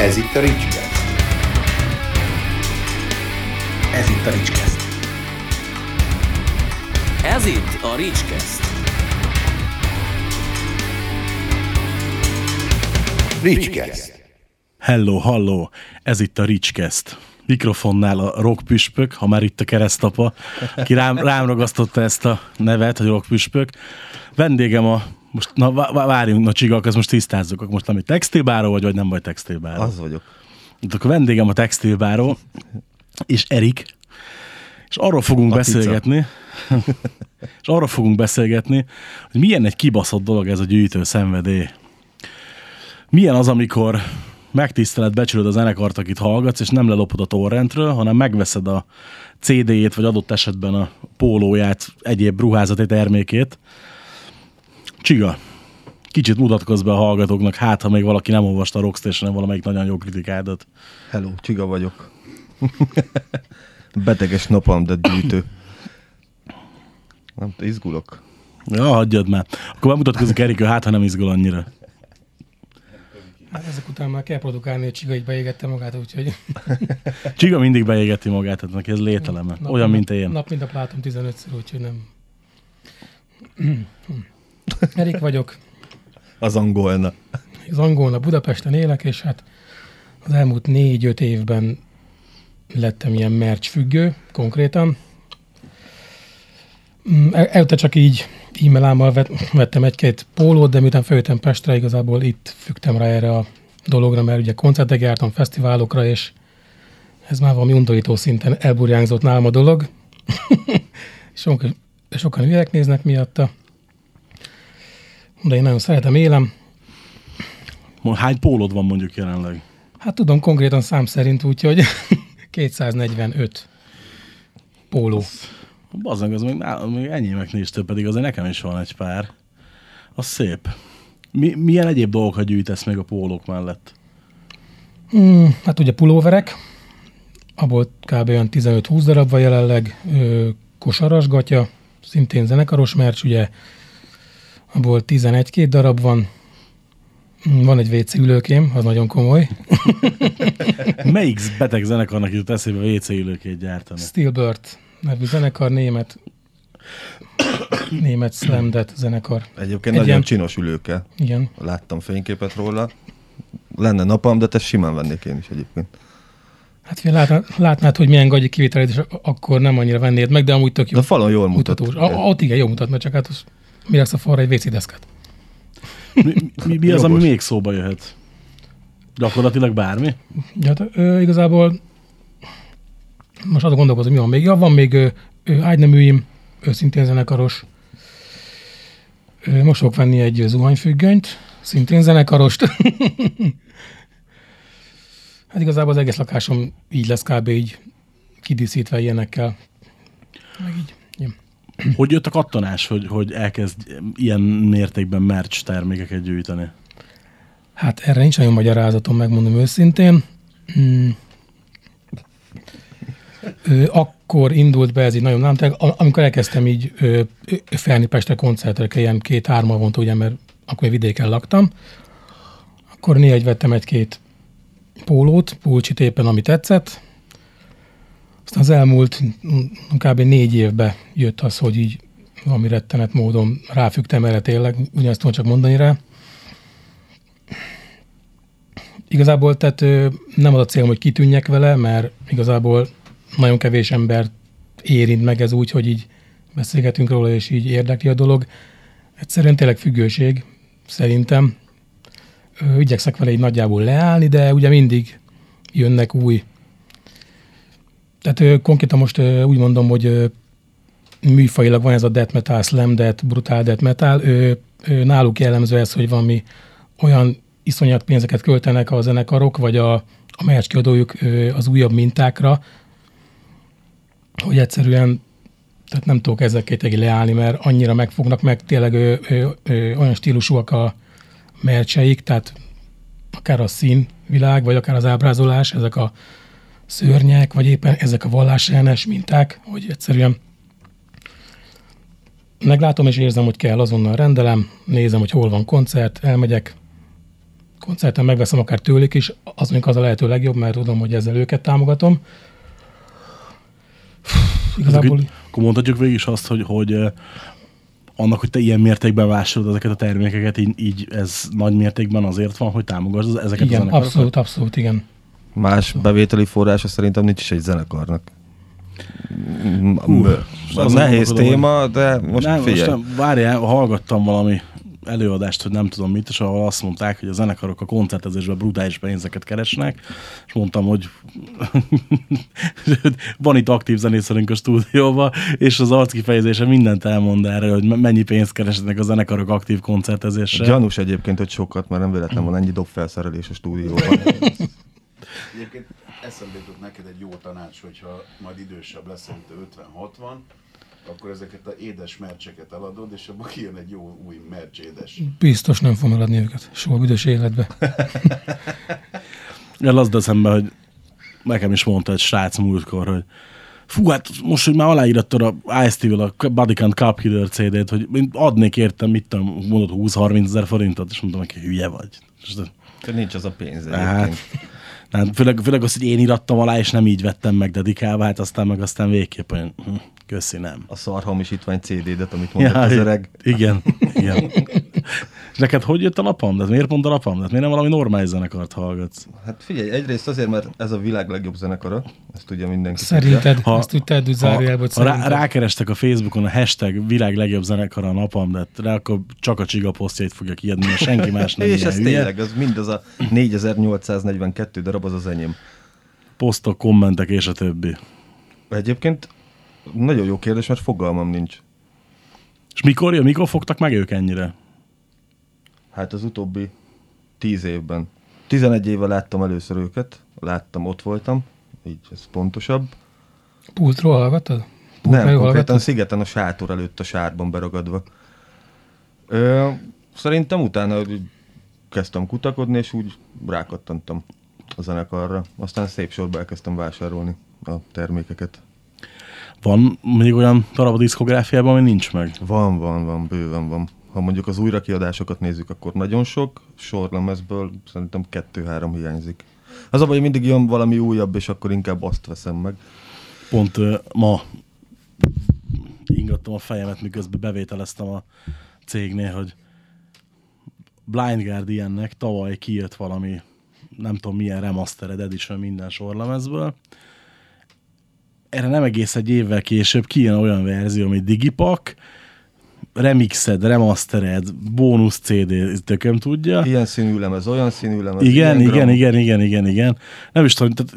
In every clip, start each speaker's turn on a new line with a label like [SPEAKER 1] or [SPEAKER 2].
[SPEAKER 1] Ez itt a Ricskeszt.
[SPEAKER 2] Ez itt a Ricskeszt.
[SPEAKER 3] Ez itt a Ricskeszt.
[SPEAKER 1] Ricskeszt.
[SPEAKER 4] Hello, hello! Ez itt a Ricskeszt. Mikrofonnál a rockpüspök, ha már itt a keresztapa, ki rám, rám ragasztotta ezt a nevet, hogy rockpüspök. Vendégem a, most, na vá- vá- várjunk, na csigak, ezt most tisztázzuk, most nem egy textilbáró vagy, vagy nem vagy textilbáró?
[SPEAKER 5] Az vagyok.
[SPEAKER 4] Itt akkor vendégem a textilbáró, és Erik, és arról fogunk
[SPEAKER 5] Latica.
[SPEAKER 4] beszélgetni, és arról fogunk beszélgetni, hogy milyen egy kibaszott dolog ez a gyűjtő szenvedély. Milyen az, amikor megtiszteled, becsülöd a zenekart, akit hallgatsz, és nem lelopod a torrentről, hanem megveszed a CD-jét, vagy adott esetben a pólóját, egyéb ruházati termékét. Csiga, kicsit mutatkozz be a hallgatóknak, hát ha még valaki nem olvasta a Rockstation-en valamelyik nagyon jó kritikádat.
[SPEAKER 5] Hello, Csiga vagyok. Beteges napam, de gyűjtő. Nem, tudom, izgulok.
[SPEAKER 4] Ja, hagyjad már. Akkor bemutatkozik Erikő, hát ha nem izgul annyira.
[SPEAKER 2] Hát ezek után már kell produkálni, hogy Csiga így beégette magát, úgyhogy...
[SPEAKER 4] Csiga mindig beégeti magát, tehát neki ez lételeme. Olyan, mint én.
[SPEAKER 2] Nap mint nap látom 15-ször, úgyhogy nem... Erik vagyok,
[SPEAKER 5] Az angolna.
[SPEAKER 2] az angolna Budapesten élek, és hát az elmúlt négy-öt évben lettem ilyen merch függő, konkrétan. Mm, el- Előtte csak így e-mailámmal vet- vettem egy-két pólót, de miután feljöttem Pestre, igazából itt fügtem rá erre a dologra, mert ugye koncertek jártam, fesztiválokra, és ez már valami undorító szinten elburjánzott nálam a dolog. sokan, sokan hülyek néznek miatta. De én nagyon szeretem, élem.
[SPEAKER 4] Hány pólod van mondjuk jelenleg?
[SPEAKER 2] Hát tudom konkrétan szám szerint, úgyhogy 245 póló.
[SPEAKER 4] Bazdmeg, az még, még enyémeknél is több, pedig azért nekem is van egy pár. Az szép. Mi, milyen egyéb dolgokat gyűjtesz még a pólók mellett?
[SPEAKER 2] Mm, hát ugye pulóverek, abból kb. olyan 15-20 darab van jelenleg, ö, kosarasgatja, szintén zenekaros merch, ugye abból 11-2 darab van, van egy WC ülőkém, az nagyon komoly.
[SPEAKER 4] Melyik beteg zenekarnak jutott eszébe WC ülőkét gyártani?
[SPEAKER 2] Steelbird nevű zenekar, német német slamdet zenekar.
[SPEAKER 5] Egyébként
[SPEAKER 2] Egy
[SPEAKER 5] nagyon
[SPEAKER 2] ilyen-
[SPEAKER 5] csinos ülőke.
[SPEAKER 2] Igen.
[SPEAKER 5] Láttam fényképet róla. Lenne napam, de te simán vennék én is egyébként.
[SPEAKER 2] Hát látnád, látnád, hogy milyen gagyi kivételed, és akkor nem annyira vennéd meg, de amúgy tök jó.
[SPEAKER 5] De a falon jól mutat.
[SPEAKER 2] mutatós. A, ott igen, jó mutatna, csak hát az, mi lesz a falra egy WC deszkát?
[SPEAKER 4] Mi, mi, mi az, ami még szóba jöhet? Gyakorlatilag bármi?
[SPEAKER 2] Ja, hát, ö, igazából most azon gondolkozom, mi van még. Ja, van még ö, ö, ágyneműim, ő szintén zenekaros. Ö, most fogok venni egy zuhanyfüggönyt, szintén zenekarost. hát igazából az egész lakásom így lesz kb. így kidíszítve ilyenekkel. Meg így. Ja.
[SPEAKER 4] Hogy jött a kattanás, hogy, hogy elkezd ilyen mértékben merch termékeket gyűjteni?
[SPEAKER 2] Hát erre nincs nagyon magyarázatom, megmondom őszintén. Mm. Ö, akkor indult be ez így nagyon nem, amikor elkezdtem így ö, ö, felni Pestre koncertekre, ilyen két-három havonta, ugye, mert akkor még vidéken laktam, akkor néha egy vettem egy-két pólót, pulcsit éppen, ami tetszett. Aztán az elmúlt mm, kb. négy évben jött az, hogy így valami rettenet módon ráfügtem erre tényleg, ugyanezt tudom csak mondani rá. Igazából tehát nem az a célom, hogy kitűnjek vele, mert igazából nagyon kevés embert érint meg ez úgy, hogy így beszélgetünk róla, és így érdekli a dolog. Egyszerűen tényleg függőség, szerintem. Igyekszek vele így nagyjából leállni, de ugye mindig jönnek új. Tehát konkrétan most úgy mondom, hogy műfajilag van ez a death metal, slam death, brutál death metal. Náluk jellemző ez, hogy valami olyan iszonyat pénzeket költenek a zenekarok, vagy a, a merch kiadójuk ö, az újabb mintákra, hogy egyszerűen tehát nem tudok ezzel kétegi leállni, mert annyira megfognak meg, tényleg ö, ö, ö, olyan stílusúak a mercseik, tehát akár a színvilág, vagy akár az ábrázolás, ezek a szörnyek, vagy éppen ezek a vallásellenes minták, hogy egyszerűen meglátom és érzem, hogy kell, azonnal rendelem, nézem, hogy hol van koncert, elmegyek, koncerten megveszem akár tőlük is, az mondjuk az a lehető legjobb, mert tudom, hogy ezzel őket támogatom. Igazából
[SPEAKER 4] Akkor, akkor mondhatjuk végig is azt, hogy, hogy eh, annak, hogy te ilyen mértékben vásárolod ezeket a termékeket, így, így ez nagy mértékben azért van, hogy támogasd ezeket a
[SPEAKER 2] igen,
[SPEAKER 4] zenekarokat?
[SPEAKER 2] abszolút, abszolút, igen.
[SPEAKER 5] Más bevételi forrása szerintem nincs is egy zenekarnak.
[SPEAKER 4] Hú, azon
[SPEAKER 5] nehéz téma, de most
[SPEAKER 4] nem,
[SPEAKER 5] figyelj.
[SPEAKER 4] most nem, várjál, hallgattam valami előadást, hogy nem tudom mit, és ahol azt mondták, hogy a zenekarok a koncertezésben brutális pénzeket keresnek, és mondtam, hogy van itt aktív zenészerünk a stúdióban, és az arckifejezése mindent elmond erre, hogy me- mennyi pénzt keresnek a zenekarok aktív koncertezésre.
[SPEAKER 5] Gyanús egyébként, hogy sokat, mert nem véletlen van ennyi dobfelszerelés a stúdióban.
[SPEAKER 1] Egyébként eszembe jutott neked egy jó tanács, hogyha majd idősebb leszel, mint te 50-60, akkor ezeket a édes mercseket eladod, és abban kijön egy jó új mercs édes.
[SPEAKER 2] Biztos nem fogom eladni őket soha büdös életbe.
[SPEAKER 4] El az eszembe, hogy nekem is mondta egy srác múltkor, hogy fú, hát most, hogy már aláírattad a IST-vel a Body Count Cup Killer CD-t, hogy én adnék értem, mit tudom, mondod 20-30 ezer forintot, és mondtam neki, hülye vagy. És de-
[SPEAKER 5] nincs az a pénz
[SPEAKER 4] Hát,
[SPEAKER 5] egyébként.
[SPEAKER 4] Nem, főleg, főleg az, hogy én irattam alá, és nem így vettem meg dedikálva, hát aztán meg aztán végképp olyan, hm, köszi, nem.
[SPEAKER 5] A szarhamisítvány CD-det, amit mondott az öreg.
[SPEAKER 4] Igen, igen. neked hogy jött a napam? De miért pont a napam? De miért nem valami normális zenekart hallgatsz?
[SPEAKER 5] Hát figyelj, egyrészt azért, mert ez a világ legjobb zenekara, ezt tudja mindenki.
[SPEAKER 2] Szerinted,
[SPEAKER 4] Ha-
[SPEAKER 2] ezt úgy tedd hogy
[SPEAKER 4] ha rá, rákerestek a Facebookon a hashtag világ legjobb zenekar a napam, de rá akkor csak a csiga posztjait fogja kiadni, mert senki más nem
[SPEAKER 5] És ez
[SPEAKER 4] hülye.
[SPEAKER 5] tényleg, az mind az a 4842 darab, az az enyém.
[SPEAKER 4] Posztok, kommentek és a többi.
[SPEAKER 5] Egyébként nagyon jó kérdés, mert fogalmam nincs.
[SPEAKER 4] És mikor mikor fogtak meg ők ennyire?
[SPEAKER 5] Hát az utóbbi 10 évben. 11 éve láttam először őket, láttam, ott voltam, így ez pontosabb.
[SPEAKER 2] Pultról hallgattad?
[SPEAKER 5] Nem,
[SPEAKER 2] Pultról
[SPEAKER 5] konkrétan
[SPEAKER 2] hallgattad?
[SPEAKER 5] szigeten a sátor előtt a sárban beragadva. Ö, szerintem utána kezdtem kutakodni, és úgy rákattantam a zenekarra. Aztán szép sorba elkezdtem vásárolni a termékeket.
[SPEAKER 4] Van még olyan darab a diszkográfiában, ami nincs meg?
[SPEAKER 5] Van, van, van, bőven van. Ha mondjuk az újrakiadásokat nézzük, akkor nagyon sok. Sorlemezből szerintem kettő-három hiányzik. Az a baj, hogy mindig jön valami újabb, és akkor inkább azt veszem meg.
[SPEAKER 4] Pont ö, ma ingattam a fejemet, miközben bevételeztem a cégnél, hogy Blind Guardiannek tavaly kijött valami, nem tudom milyen remastered edition minden sorlemezből. Erre nem egész egy évvel később kijön olyan verzió, ami digipak, remixed, remastered, bónusz CD, tököm tudja.
[SPEAKER 5] Ilyen színű lemez, olyan színű lemez.
[SPEAKER 4] Igen, igen,
[SPEAKER 5] gram-
[SPEAKER 4] igen, igen, igen, igen. Nem is tudom, tehát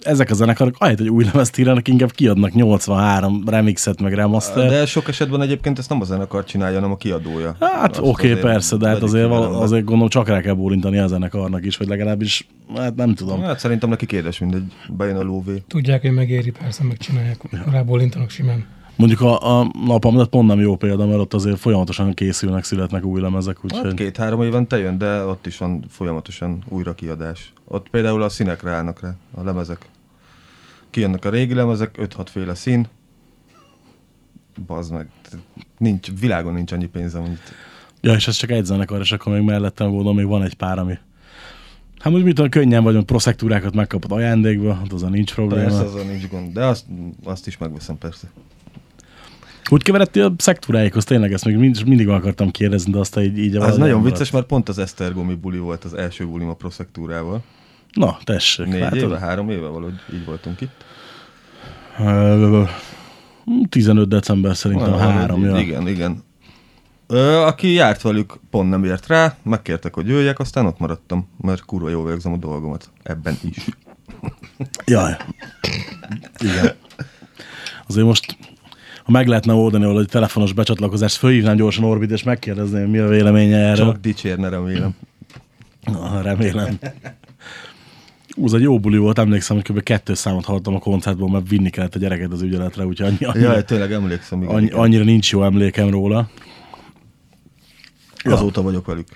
[SPEAKER 4] ezek a zenekarok, ahelyett, hogy új lemezt írnak, inkább kiadnak 83 remixet, meg remaster.
[SPEAKER 5] De sok esetben egyébként ezt nem a zenekar csinálja, hanem a kiadója.
[SPEAKER 4] Hát oké, okay, persze, de hát azért, val- azért gondolom csak rá kell bólintani a zenekarnak is, vagy legalábbis, hát nem tudom.
[SPEAKER 5] Hát szerintem neki kérdés mindegy, bejön a lóvé.
[SPEAKER 2] Tudják, hogy megéri, persze megcsinálják. Rábólintanak simán.
[SPEAKER 4] Mondjuk a, a de pont nem jó példa, mert ott azért folyamatosan készülnek, születnek új lemezek,
[SPEAKER 5] Hát
[SPEAKER 4] úgyhogy...
[SPEAKER 5] két-három évente jön, de ott is van folyamatosan újra kiadás. Ott például a színekre állnak rá, a lemezek. Kijönnek a régi lemezek, 5-6 féle szín. Bazd meg. Nincs, világon nincs annyi pénzem, mint...
[SPEAKER 4] Ja, és ez csak egy zenekar, és akkor még mellettem gondolom, még van egy pár, ami... Hát mit tudom, könnyen vagyunk, proszektúrákat megkapod ajándékba, hát azon nincs probléma.
[SPEAKER 5] Persze, azon nincs gond. De azt, azt is megveszem persze.
[SPEAKER 4] Hogy keveredtél a szektúráikhoz? Tényleg ezt még mind, mindig akartam kérdezni, de aztán így, így
[SPEAKER 5] Ez nagyon
[SPEAKER 4] elmaradt.
[SPEAKER 5] vicces, mert pont az Esztergomi buli volt az első bulim a proszektúrával.
[SPEAKER 4] Na, tessék.
[SPEAKER 5] Négy
[SPEAKER 4] látod?
[SPEAKER 5] éve, három éve valahogy így voltunk itt.
[SPEAKER 4] Ö, 15 december szerintem
[SPEAKER 5] Valahogy
[SPEAKER 4] három, ja.
[SPEAKER 5] Igen, igen. Ö, aki járt velük, pont nem ért rá, megkértek, hogy jöjjek, aztán ott maradtam, mert kurva jól végzem a dolgomat. Ebben is.
[SPEAKER 4] Jaj. Igen. Azért most, ha meg lehetne oldani valahogy telefonos becsatlakozást, fölhívnám gyorsan Orbit, és megkérdezném, mi a véleménye erről.
[SPEAKER 5] Csak dicsérne, remélem.
[SPEAKER 4] Na, remélem. Ú, ez egy jó buli volt, emlékszem, hogy kb. kettő számot hallottam a koncertból, mert vinni kellett a gyereket az ügyeletre, úgyhogy annyi, annyira,
[SPEAKER 5] Jaj, tényleg emlékszem. Igen,
[SPEAKER 4] annyi,
[SPEAKER 5] igen.
[SPEAKER 4] annyira nincs jó emlékem róla.
[SPEAKER 5] Azóta vagyok velük.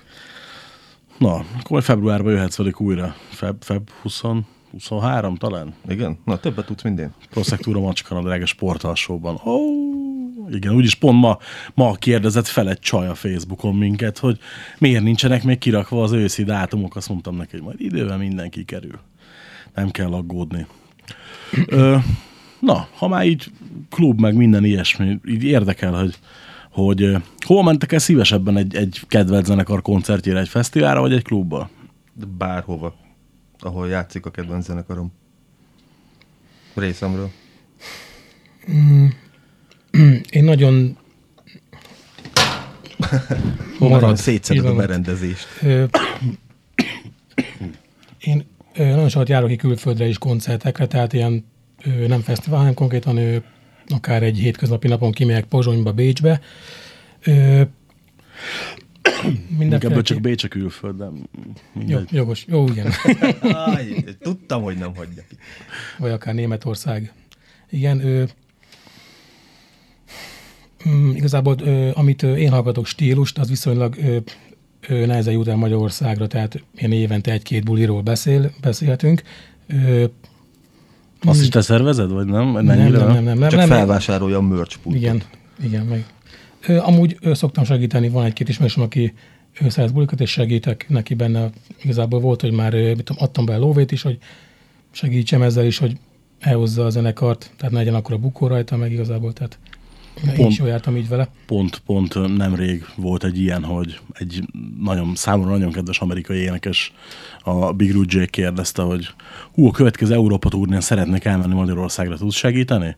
[SPEAKER 4] Na, akkor februárban jöhetsz velük újra. Feb, feb 20, 23 talán?
[SPEAKER 5] Igen? Na, többet tudsz, mint én.
[SPEAKER 4] Proszektúra macska a drága sportalsóban. Ó, Igen, úgyis pont ma, ma kérdezett fel egy csaj a Facebookon minket, hogy miért nincsenek még kirakva az őszi dátumok. Azt mondtam neki, hogy majd idővel mindenki kerül. Nem kell aggódni. Ö, na, ha már így klub, meg minden ilyesmi, így érdekel, hogy, hogy hol mentek el szívesebben egy, egy kedvelt zenekar koncertjére, egy fesztiválra, vagy egy klubba?
[SPEAKER 5] Bárhova, ahol játszik a kedvenc zenekarom. Részemről.
[SPEAKER 2] Én nagyon
[SPEAKER 5] Marad, szétszeded a berendezést.
[SPEAKER 2] Én nagyon sokat járok ki külföldre is koncertekre, tehát ilyen nem fesztivál, hanem konkrétan akár egy hétköznapi napon kimegyek Pozsonyba, Bécsbe. Mindenféle
[SPEAKER 4] csak Bécs a külföld, de
[SPEAKER 2] jó, jogos, jó, igen.
[SPEAKER 5] Aj, tudtam, hogy nem hagyja ki.
[SPEAKER 2] vagy akár Németország. Igen, ö, mm, igazából ö, amit ö, én hallgatok stílust, az viszonylag ö, ö, nehezen jut el Magyarországra, tehát ilyen évente egy-két buliról beszél, beszélhetünk. Ö,
[SPEAKER 4] Azt is te szervezed, vagy nem?
[SPEAKER 2] nem, nem, nem, nem, nem, nem,
[SPEAKER 5] Csak
[SPEAKER 2] nem,
[SPEAKER 5] felvásárolja a merch pultot.
[SPEAKER 2] igen, igen, meg. Amúgy szoktam segíteni, van egy-két ismerősöm, aki szerez bulikat, és segítek neki benne. Igazából volt, hogy már mit tudom, adtam be a lóvét is, hogy segítsem ezzel is, hogy elhozza a zenekart, tehát ne legyen akkor a bukó rajta, meg igazából, tehát én
[SPEAKER 4] Pont.
[SPEAKER 2] is jól jártam így vele.
[SPEAKER 4] pont, pont nemrég volt egy ilyen, hogy egy nagyon, számomra nagyon kedves amerikai énekes, a Big Rude Jake kérdezte, hogy hú, a következő Európa turnén szeretnék elmenni Magyarországra, tudsz segíteni?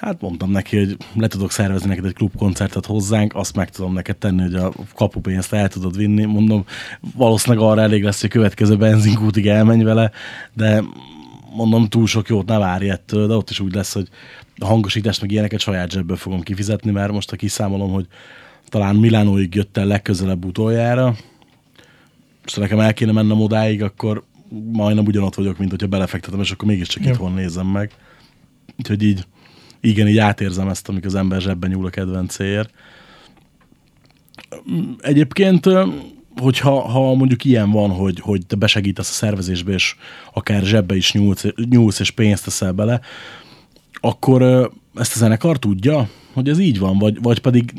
[SPEAKER 4] Hát mondtam neki, hogy le tudok szervezni neked egy klubkoncertet hozzánk, azt meg tudom neked tenni, hogy a kapupénzt el tudod vinni. Mondom, valószínűleg arra elég lesz, hogy a következő benzinkútig elmenj vele, de mondom, túl sok jót ne várj ettől, de ott is úgy lesz, hogy a hangosítást meg ilyeneket saját zsebből fogom kifizetni, mert most ha kiszámolom, hogy talán Milánóig jött el legközelebb utoljára, és nekem el kéne mennem odáig, akkor majdnem ugyanott vagyok, mint hogyha belefektetem, és akkor mégiscsak
[SPEAKER 2] Ja.
[SPEAKER 4] itthon nézem meg. Úgyhogy így, igen, így átérzem ezt, amikor az ember zsebben nyúl a kedvencéért. Egyébként, hogyha ha mondjuk ilyen van, hogy, hogy te besegítesz a szervezésbe, és akár zsebbe is nyúlsz, nyúlsz és pénzt teszel bele, akkor ezt a zenekar tudja, hogy ez így van, vagy, vagy pedig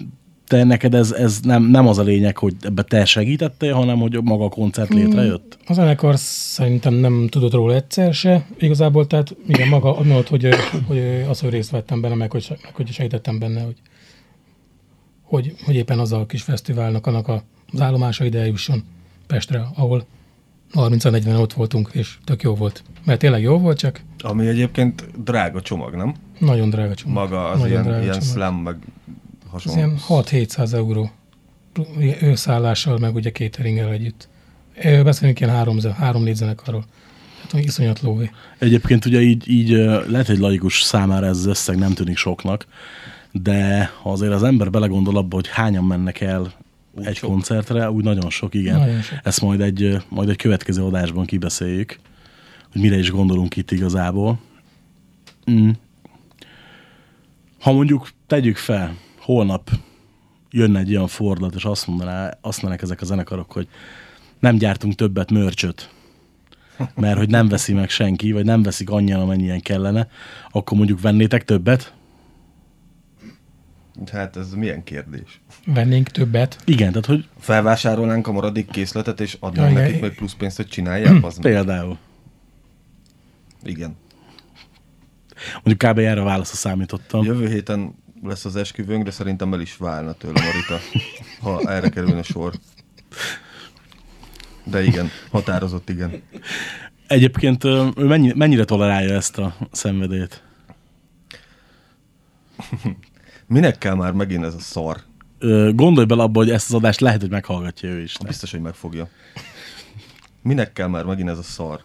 [SPEAKER 4] te neked ez, ez nem, nem az a lényeg, hogy ebbe te segítettél, hanem hogy maga a koncert létrejött?
[SPEAKER 2] A zenekar szerintem nem tudott róla egyszer se. Igazából, tehát igen, maga mondott, hogy, hogy az, hogy részt vettem benne, meg hogy, meg hogy segítettem benne, hogy, hogy, hogy éppen az a kis fesztiválnak annak a, az állomása ide jusson Pestre, ahol 30-40 ott voltunk, és tök jó volt. Mert tényleg jó volt, csak
[SPEAKER 5] Ami egyébként drága csomag, nem?
[SPEAKER 2] nagyon drága csomag.
[SPEAKER 5] Maga az
[SPEAKER 2] nagyon
[SPEAKER 5] ilyen, ilyen
[SPEAKER 2] csomag.
[SPEAKER 5] slam, meg
[SPEAKER 2] Ez
[SPEAKER 5] hasonló.
[SPEAKER 2] ilyen 6-700 euró őszállással, meg ugye cateringgel együtt. Beszélünk ilyen három, ze- három-négy zenekarról. Hát hogy iszonyat lóvé.
[SPEAKER 4] Egyébként ugye így, így lehet, hogy laikus számára ez az összeg nem tűnik soknak, de ha azért az ember belegondol abba, hogy hányan mennek el úgy egy
[SPEAKER 5] sok.
[SPEAKER 4] koncertre, úgy nagyon sok, igen.
[SPEAKER 2] Nagyon sok.
[SPEAKER 4] Ezt majd egy, majd egy következő adásban kibeszéljük, hogy mire is gondolunk itt igazából. Mm. Ha mondjuk tegyük fel, holnap jönne egy olyan fordulat, és azt mondaná, azt mondanak ezek a zenekarok, hogy nem gyártunk többet mörcsöt, mert hogy nem veszi meg senki, vagy nem veszik annyian, amennyien kellene, akkor mondjuk vennétek többet?
[SPEAKER 5] Hát ez milyen kérdés?
[SPEAKER 2] Vennénk többet.
[SPEAKER 4] Igen, tehát hogy
[SPEAKER 5] Felvásárolnánk a maradék készletet, és adnánk
[SPEAKER 2] Jaj,
[SPEAKER 5] nekik még plusz pénzt, hogy csinálják? Az
[SPEAKER 4] például,
[SPEAKER 5] Igen.
[SPEAKER 4] mondjuk kb. erre a válaszra számítottam.
[SPEAKER 5] Jövő héten lesz az esküvőnk, de szerintem el is válna tőle Marita, ha erre kerülne sor. De igen, határozott igen.
[SPEAKER 4] Egyébként ő mennyi, mennyire tolerálja ezt a szenvedélyt?
[SPEAKER 5] Minek kell már megint ez a szar?
[SPEAKER 4] Gondolj bele abba, hogy ezt az adást lehet, hogy meghallgatja ő is.
[SPEAKER 5] Biztos, hogy megfogja. Minek kell már megint ez a szar?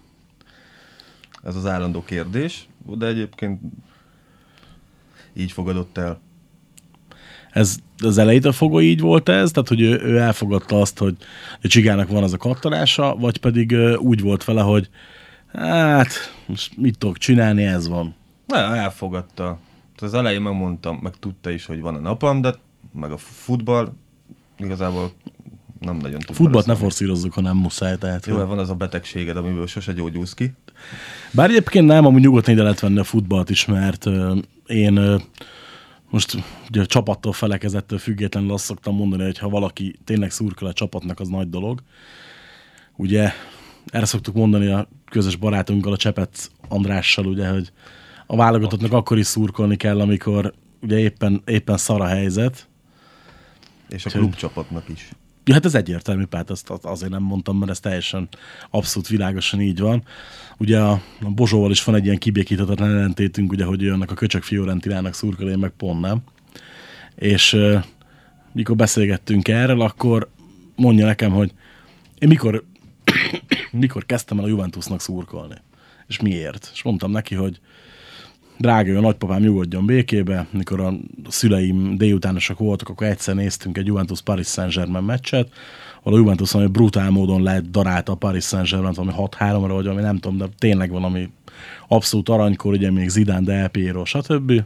[SPEAKER 5] Ez az állandó kérdés, de egyébként így fogadott el.
[SPEAKER 4] Ez az elejétől fogva így volt ez, tehát hogy ő, ő elfogadta azt, hogy a csigának van az a kattalása, vagy pedig úgy volt vele, hogy hát, most mit tudok csinálni, ez van.
[SPEAKER 5] Na, elfogadta. Az elején megmondtam, meg tudta is, hogy van a napam, de meg a futball igazából nem nagyon tud.
[SPEAKER 4] Futballt ne forszírozzuk, ha nem muszáj. Tehát,
[SPEAKER 5] Jó, van az a betegséged, amiből sose gyógyulsz ki.
[SPEAKER 4] Bár egyébként nem, amúgy nyugodtan ide lehet venni a futballt is, mert ö, én ö, most ugye a csapattól felekezettől függetlenül azt szoktam mondani, hogy ha valaki tényleg szurkol a csapatnak, az nagy dolog. Ugye erre szoktuk mondani a közös barátunkkal, a Csepet Andrással, ugye, hogy a válogatottnak akkor is szurkolni kell, amikor ugye éppen, éppen szar a helyzet.
[SPEAKER 5] És a klubcsapatnak is.
[SPEAKER 4] Ja, hát ez egyértelmű, hát ezt azért nem mondtam, mert ez teljesen abszolút világosan így van. Ugye a, a Bozsóval is van egy ilyen kibékíthetetlen ellentétünk, ugye, hogy jönnek a köcsök Fiorentinának szurkol, én meg pont nem. És mikor beszélgettünk erről, akkor mondja nekem, hogy én mikor, mikor kezdtem el a Juventusnak szurkolni. És miért? És mondtam neki, hogy drága, a nagypapám nyugodjon békébe, mikor a szüleim délutánosak voltak, akkor egyszer néztünk egy Juventus Paris Saint-Germain meccset, ahol a Juventus ami brutál módon lehet darálta a Paris Saint-Germain, valami 6-3-ra, vagy ami nem tudom, de tényleg valami abszolút aranykor, ugye még Zidane, Del Piero, stb.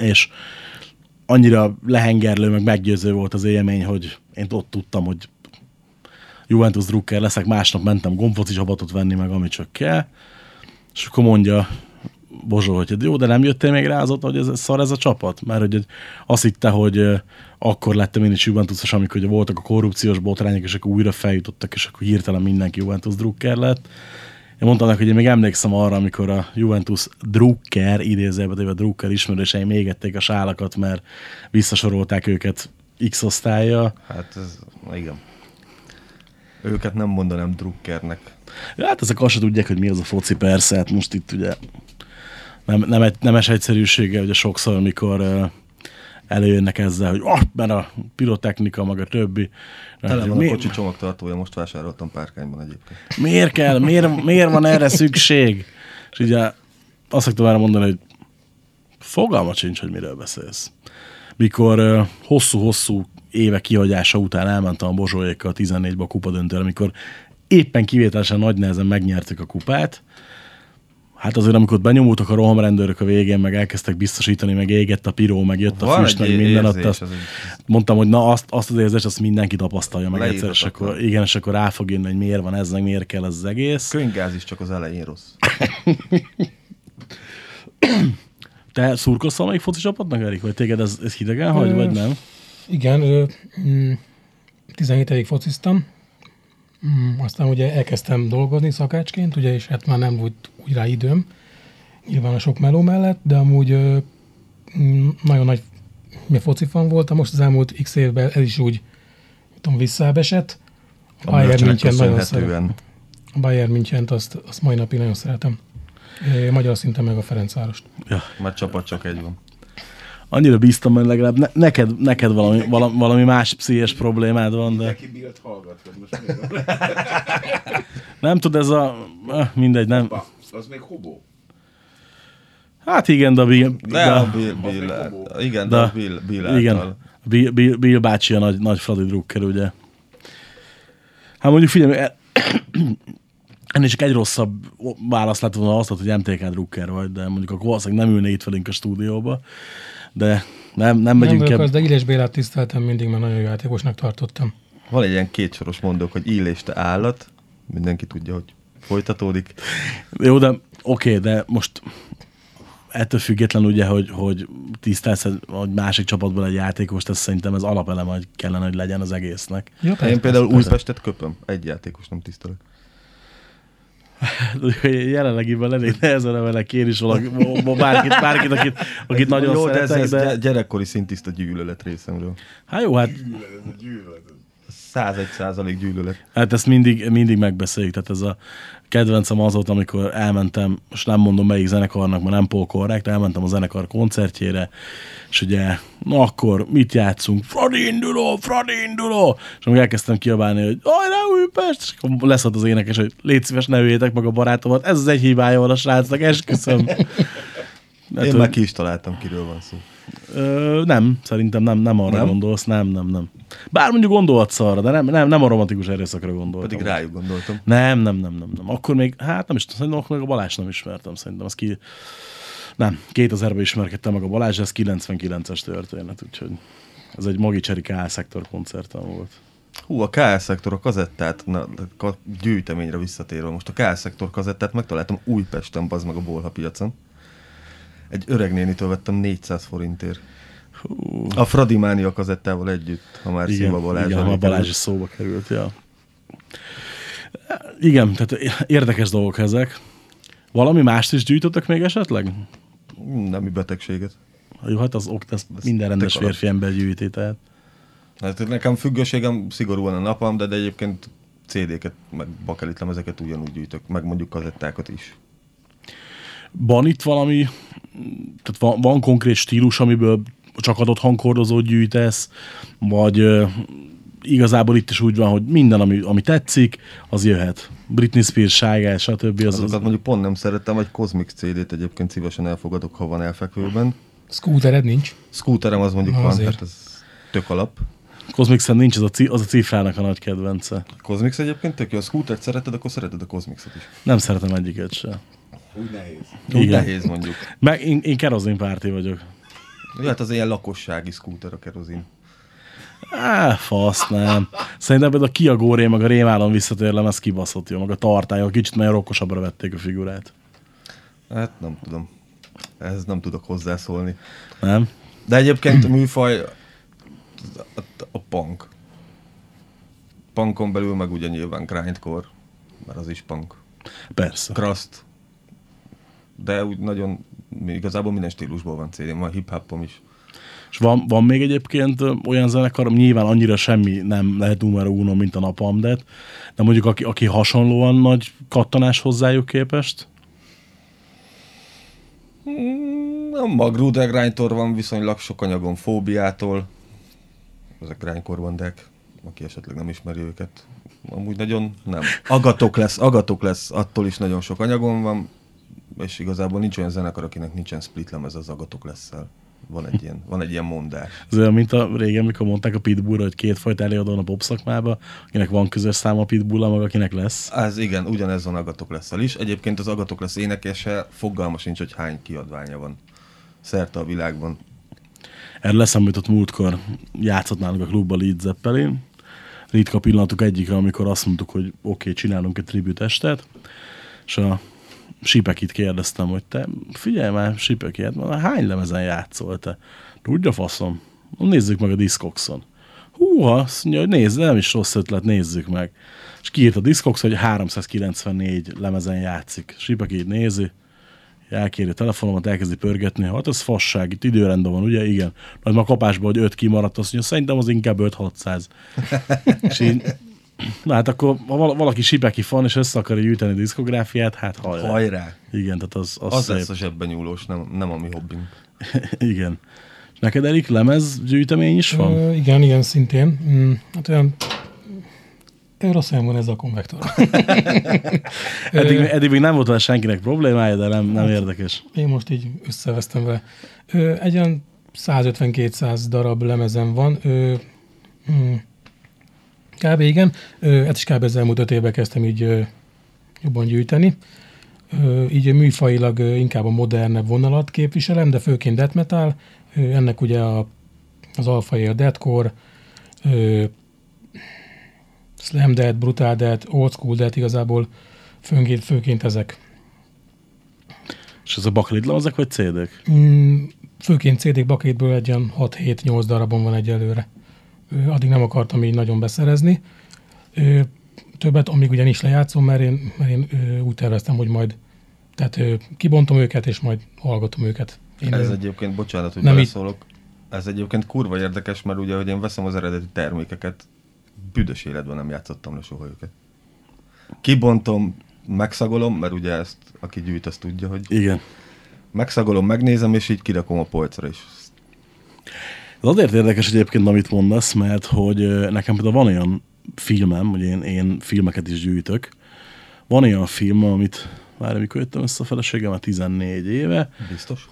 [SPEAKER 4] És annyira lehengerlő, meg meggyőző volt az élmény, hogy én ott tudtam, hogy Juventus drukker leszek, másnap mentem gombfoci csapatot venni, meg amit csak kell. És akkor mondja Bozsó, hogy jó, de nem jöttél még rá azóta, hogy ez, szar ez a csapat? Mert hogy azt hitte, hogy akkor lettem én is Juventusos, amikor ugye voltak a korrupciós botrányok, és akkor újra feljutottak, és akkor hirtelen mindenki Juventus drukker lett. Én mondtam neki, hogy én még emlékszem arra, amikor a Juventus drukker, idézőben a drukker ismerőseim égették a sálakat, mert visszasorolták őket X osztálya.
[SPEAKER 5] Hát ez, igen. Őket nem mondanám drukkernek.
[SPEAKER 4] Ja, hát ezek azt se tudják, hogy mi az a foci, persze, hát most itt ugye nem, nem egy, nemes egyszerűsége, ugye sokszor, amikor előjönnek ezzel, hogy oh, mert a pirotechnika, meg a többi.
[SPEAKER 5] Tele van a kocsi csomagtartója, most vásároltam párkányban egyébként.
[SPEAKER 4] Miért kell? Miért, miért van erre szükség? És ugye azt szoktam erre mondani, hogy fogalma sincs, hogy miről beszélsz. Mikor hosszú-hosszú éve kihagyása után elmentem a Bozsóékkal a 14-be a kupadöntőre, amikor éppen kivételesen nagy nehezen megnyertük a kupát, Hát azért, amikor benyomultak a rohamrendőrök a végén, meg elkezdtek biztosítani, meg égett a piró, meg jött a Van füst, meg minden, ott azt, mondtam, hogy na azt, azt az érzést, azt mindenki tapasztalja meg egyszer, és akkor, igen, és akkor rá fog jönni, hogy miért van ez, meg miért kell ez az egész.
[SPEAKER 5] Könygáz is csak az elején rossz.
[SPEAKER 4] Te szurkolsz valamelyik foci csapatnak, Erik? Vagy téged ez, ez hidegen hagy, vagy nem?
[SPEAKER 2] Igen, ö, 17 mm, évig fociztam, Mm, aztán ugye elkezdtem dolgozni szakácsként, ugye, és hát már nem volt úgy rá időm, nyilván a sok meló mellett, de amúgy ö, mm, nagyon nagy mi foci fan voltam, most az elmúlt x évben ez is úgy tudom, visszábesett.
[SPEAKER 5] A Bayern München nagyon szeretem.
[SPEAKER 2] A Bayern München azt, azt mai napig nagyon szeretem. Magyar szinten meg a Ferencvárost.
[SPEAKER 5] Ja. Már csapat csak egy van
[SPEAKER 4] annyira bíztam, hogy legalább ne, neked, neked valami, valami, valami más pszichés problémád van, de...
[SPEAKER 1] Neki Bilt hallgatod most
[SPEAKER 4] Nem tud ez a... Mindegy, nem. Ba,
[SPEAKER 1] az még hobó.
[SPEAKER 4] Hát igen, de a Bill...
[SPEAKER 5] De, a Bill, Bill, igen, de, de a Bill, Bill
[SPEAKER 4] igen, Bill, Bill, Bill bácsi a nagy, nagy Fradi drukker, ugye. Hát mondjuk figyelj, e- ennél csak egy rosszabb válasz lett volna azt, hogy MTK drukker vagy, de mondjuk akkor valószínűleg nem ülne itt velünk a stúdióba de nem, nem megyünk
[SPEAKER 2] Nem vagyok az, de Illés Bélát tiszteltem mindig, mert nagyon jó játékosnak tartottam.
[SPEAKER 5] Van egy ilyen kétsoros mondók, hogy Illés te állat, mindenki tudja, hogy folytatódik.
[SPEAKER 4] Jó, de oké, okay, de most ettől független ugye, hogy, hogy tisztelsz hogy másik csapatból egy játékost, ez szerintem ez alapelem, hogy kellene, hogy legyen az egésznek.
[SPEAKER 5] Ja, Én például Újpestet köpöm, egy játékos nem tisztelek.
[SPEAKER 4] Jelenlegiben elég nehezen vele kér is valaki, bárkit, bárkit akit, akit nagyon jó, szeretek.
[SPEAKER 5] De ez, ez de... gyerekkori szintiszta gyűlölet részemről.
[SPEAKER 4] Hát jó, hát...
[SPEAKER 5] Gyűlölet, gyűlölet. 101 százalék gyűlölet.
[SPEAKER 4] Hát ezt mindig, mindig megbeszéljük, tehát ez a kedvencem az volt, amikor elmentem, most nem mondom melyik zenekarnak, mert nem Paul korrekt, elmentem a zenekar koncertjére, és ugye, na akkor mit játszunk? Fradi induló, Fradi induló! És amikor elkezdtem kiabálni, hogy ne Újpest! És akkor lesz ott az énekes, hogy légy szíves, ne üljétek meg a barátomat, ez az egy hibája van a srácnak, esküszöm.
[SPEAKER 5] Én már ki is találtam, kiről van szó.
[SPEAKER 4] Ö, nem, szerintem nem, nem arra nem? gondolsz, nem, nem, nem. Bár mondjuk gondolhatsz arra, de nem, nem, nem a romantikus erőszakra gondoltam.
[SPEAKER 5] Pedig rájuk gondoltam.
[SPEAKER 4] Nem, nem, nem, nem, nem. Akkor még, hát nem is tudom, szerintem akkor még a Balázs nem ismertem, szerintem az ki... Nem, 2000-ben ismerkedtem meg a Balázs, ez 99-es történet, úgyhogy ez egy Magicseri K-szektor koncertem volt.
[SPEAKER 5] Hú, a K-szektor, a kazettát, na, a gyűjteményre visszatérve, most a K-szektor kazettát megtaláltam Újpesten, bazd meg a bolha piacon Egy öreg nénitől vettem 400 forintért. A Fradi Mánia kazettával együtt, ha már
[SPEAKER 4] Igen,
[SPEAKER 5] Szilva Balázs.
[SPEAKER 4] igen, ha Balázs is szóba került, ja. Igen, tehát érdekes dolgok ezek. Valami mást is gyűjtöttek még esetleg?
[SPEAKER 5] Nemi betegséget.
[SPEAKER 4] Jó, hát az ok, az minden rendes férfi ember gyűjti, tehát.
[SPEAKER 5] Hát nekem függőségem szigorúan a napam, de, de egyébként CD-ket, meg bakelitlemezeket ugyanúgy gyűjtök, meg mondjuk kazettákat is.
[SPEAKER 4] Van itt valami, tehát van, van konkrét stílus, amiből csak adott hangkordozót gyűjtesz, vagy ö, igazából itt is úgy van, hogy minden, ami, ami tetszik, az jöhet. Britney Spears, Shy stb. Az,
[SPEAKER 5] Azokat
[SPEAKER 4] az,
[SPEAKER 5] mondjuk pont nem szerettem, egy Cosmic CD-t egyébként szívesen elfogadok, ha van elfekvőben.
[SPEAKER 2] Scootered nincs.
[SPEAKER 5] Scooterem az mondjuk
[SPEAKER 2] Na,
[SPEAKER 5] van,
[SPEAKER 2] azért.
[SPEAKER 5] hát ez tök alap.
[SPEAKER 4] Cosmix-en nincs, az a, ci, az a cifrának a nagy kedvence.
[SPEAKER 5] Cosmix egyébként tök jó, a Scootert szereted, akkor szereted a Cosmixot is.
[SPEAKER 4] Nem szeretem egyiket se.
[SPEAKER 1] Úgy nehéz.
[SPEAKER 5] Úgy
[SPEAKER 4] Igen.
[SPEAKER 5] nehéz mondjuk.
[SPEAKER 4] Meg én, én kerozin párti vagyok.
[SPEAKER 5] Ja, hát az ilyen lakossági scooter a kerozin.
[SPEAKER 4] Á, fasz, nem. Szerintem például a Kia Goré, meg a Rémálom visszatérlem, ez kibaszott jó, meg a tartály, kicsit nagyon rokkosabbra vették a figurát.
[SPEAKER 5] Hát nem tudom. Ehhez nem tudok hozzászólni.
[SPEAKER 4] Nem?
[SPEAKER 5] De egyébként a műfaj a, a punk. Punkon belül meg ugye nyilván grindcore, mert az is punk.
[SPEAKER 4] Persze.
[SPEAKER 5] Crust. De úgy nagyon, igazából minden stílusból van CD, van hip-hopom is.
[SPEAKER 4] És van, van még egyébként olyan zenekar, nyilván annyira semmi nem lehet numero uno, mint a Napalm-det, de mondjuk aki, aki hasonlóan nagy kattanás hozzájuk képest,
[SPEAKER 5] A Magruder grindcore van viszonylag sok anyagon fóbiától. Ezek grindcore bandák, aki esetleg nem ismeri őket. Amúgy nagyon nem. Agatok lesz, agatok lesz, attól is nagyon sok anyagon van, és igazából nincs olyan zenekar, akinek nincsen split lemez az agatok lesz Van egy ilyen, van egy ilyen mondás.
[SPEAKER 4] ez olyan, mint a régen, mikor mondták a Pitbullra, hogy kétfajta előadó van a pop szakmába, akinek van közös száma a pitbull meg akinek lesz.
[SPEAKER 5] Ez igen, ugyanez van Agatok lesz is. Egyébként az Agatok lesz énekese, fogalma sincs, hogy hány kiadványa van szerte a világban.
[SPEAKER 4] Erről eszembe jutott múltkor, játszott nálunk a klubban Lead Zeppelin. Ritka pillanatok egyike, amikor azt mondtuk, hogy oké, okay, csinálunk egy tribut estet, és a Sipekit kérdeztem, hogy te figyelj már, Sipeki, hát már hány lemezen játszol te? Tudja faszom? Nézzük meg a Discogson. Húha, azt mondja, hogy nézd, nem is rossz ötlet, nézzük meg. És kiírt a Discogs, hogy 394 lemezen játszik. Sipeki így nézi, elkéri telefonomat, elkezdi pörgetni, hát ez fasság, itt időrendben van, ugye? Igen. Majd ma kapásban, hogy 5 kimaradt, azt mondja, szerintem az inkább 5-600. és így, na hát akkor, ha val- valaki sipeki fan, és össze akarja gyűjteni a diszkográfiát, hát hajrá.
[SPEAKER 5] Hajrá!
[SPEAKER 4] Igen, tehát az, az,
[SPEAKER 5] Az
[SPEAKER 4] szép.
[SPEAKER 5] lesz a zsebben nyúlós, nem, nem a mi hobbink.
[SPEAKER 4] Igen. És neked, Erik, lemez gyűjtemény is van?
[SPEAKER 2] Ö, igen, igen, szintén. Mm, hát olyan helyen van ez a konvektor.
[SPEAKER 4] Eddig, eddig még nem volt vele senkinek problémája, de nem, nem érdekes.
[SPEAKER 2] Én most így összevesztem vele. Egy olyan 150-200 darab lemezem van. Ö, mm, kb. igen. Hát is kb. az elmúlt öt évben kezdtem így jobban gyűjteni. Így műfajilag inkább a modernebb vonalat képviselem, de főként death metal. Ennek ugye a, az alfai a deathcore, slam death, brutal death, old school death igazából főként, főként ezek.
[SPEAKER 4] És ez a baklit lemezek, vagy CD-k?
[SPEAKER 2] Mm, főként CD bakrétből egy olyan 6-7-8 darabon van egyelőre. Addig nem akartam így nagyon beszerezni. Többet, amíg ugye nincs lejátszom, mert én, mert én úgy terveztem, hogy majd tehát kibontom őket, és majd hallgatom őket. Én
[SPEAKER 5] Ez
[SPEAKER 2] ö,
[SPEAKER 5] egyébként, bocsánat, hogy
[SPEAKER 2] Nem így-
[SPEAKER 5] beleszólok, ez egyébként kurva érdekes, mert ugye, hogy én veszem az eredeti termékeket, büdös életben nem játszottam le soha őket. Kibontom, megszagolom, mert ugye ezt, aki gyűjt, azt tudja, hogy
[SPEAKER 4] Igen.
[SPEAKER 5] megszagolom, megnézem, és így kirakom a polcra is.
[SPEAKER 4] Ez azért érdekes egyébként, amit mondasz, mert hogy nekem például van olyan filmem, hogy én, én filmeket is gyűjtök. Van olyan film, amit már amikor jöttem össze a feleségemmel 14 éve,
[SPEAKER 5] Biztos?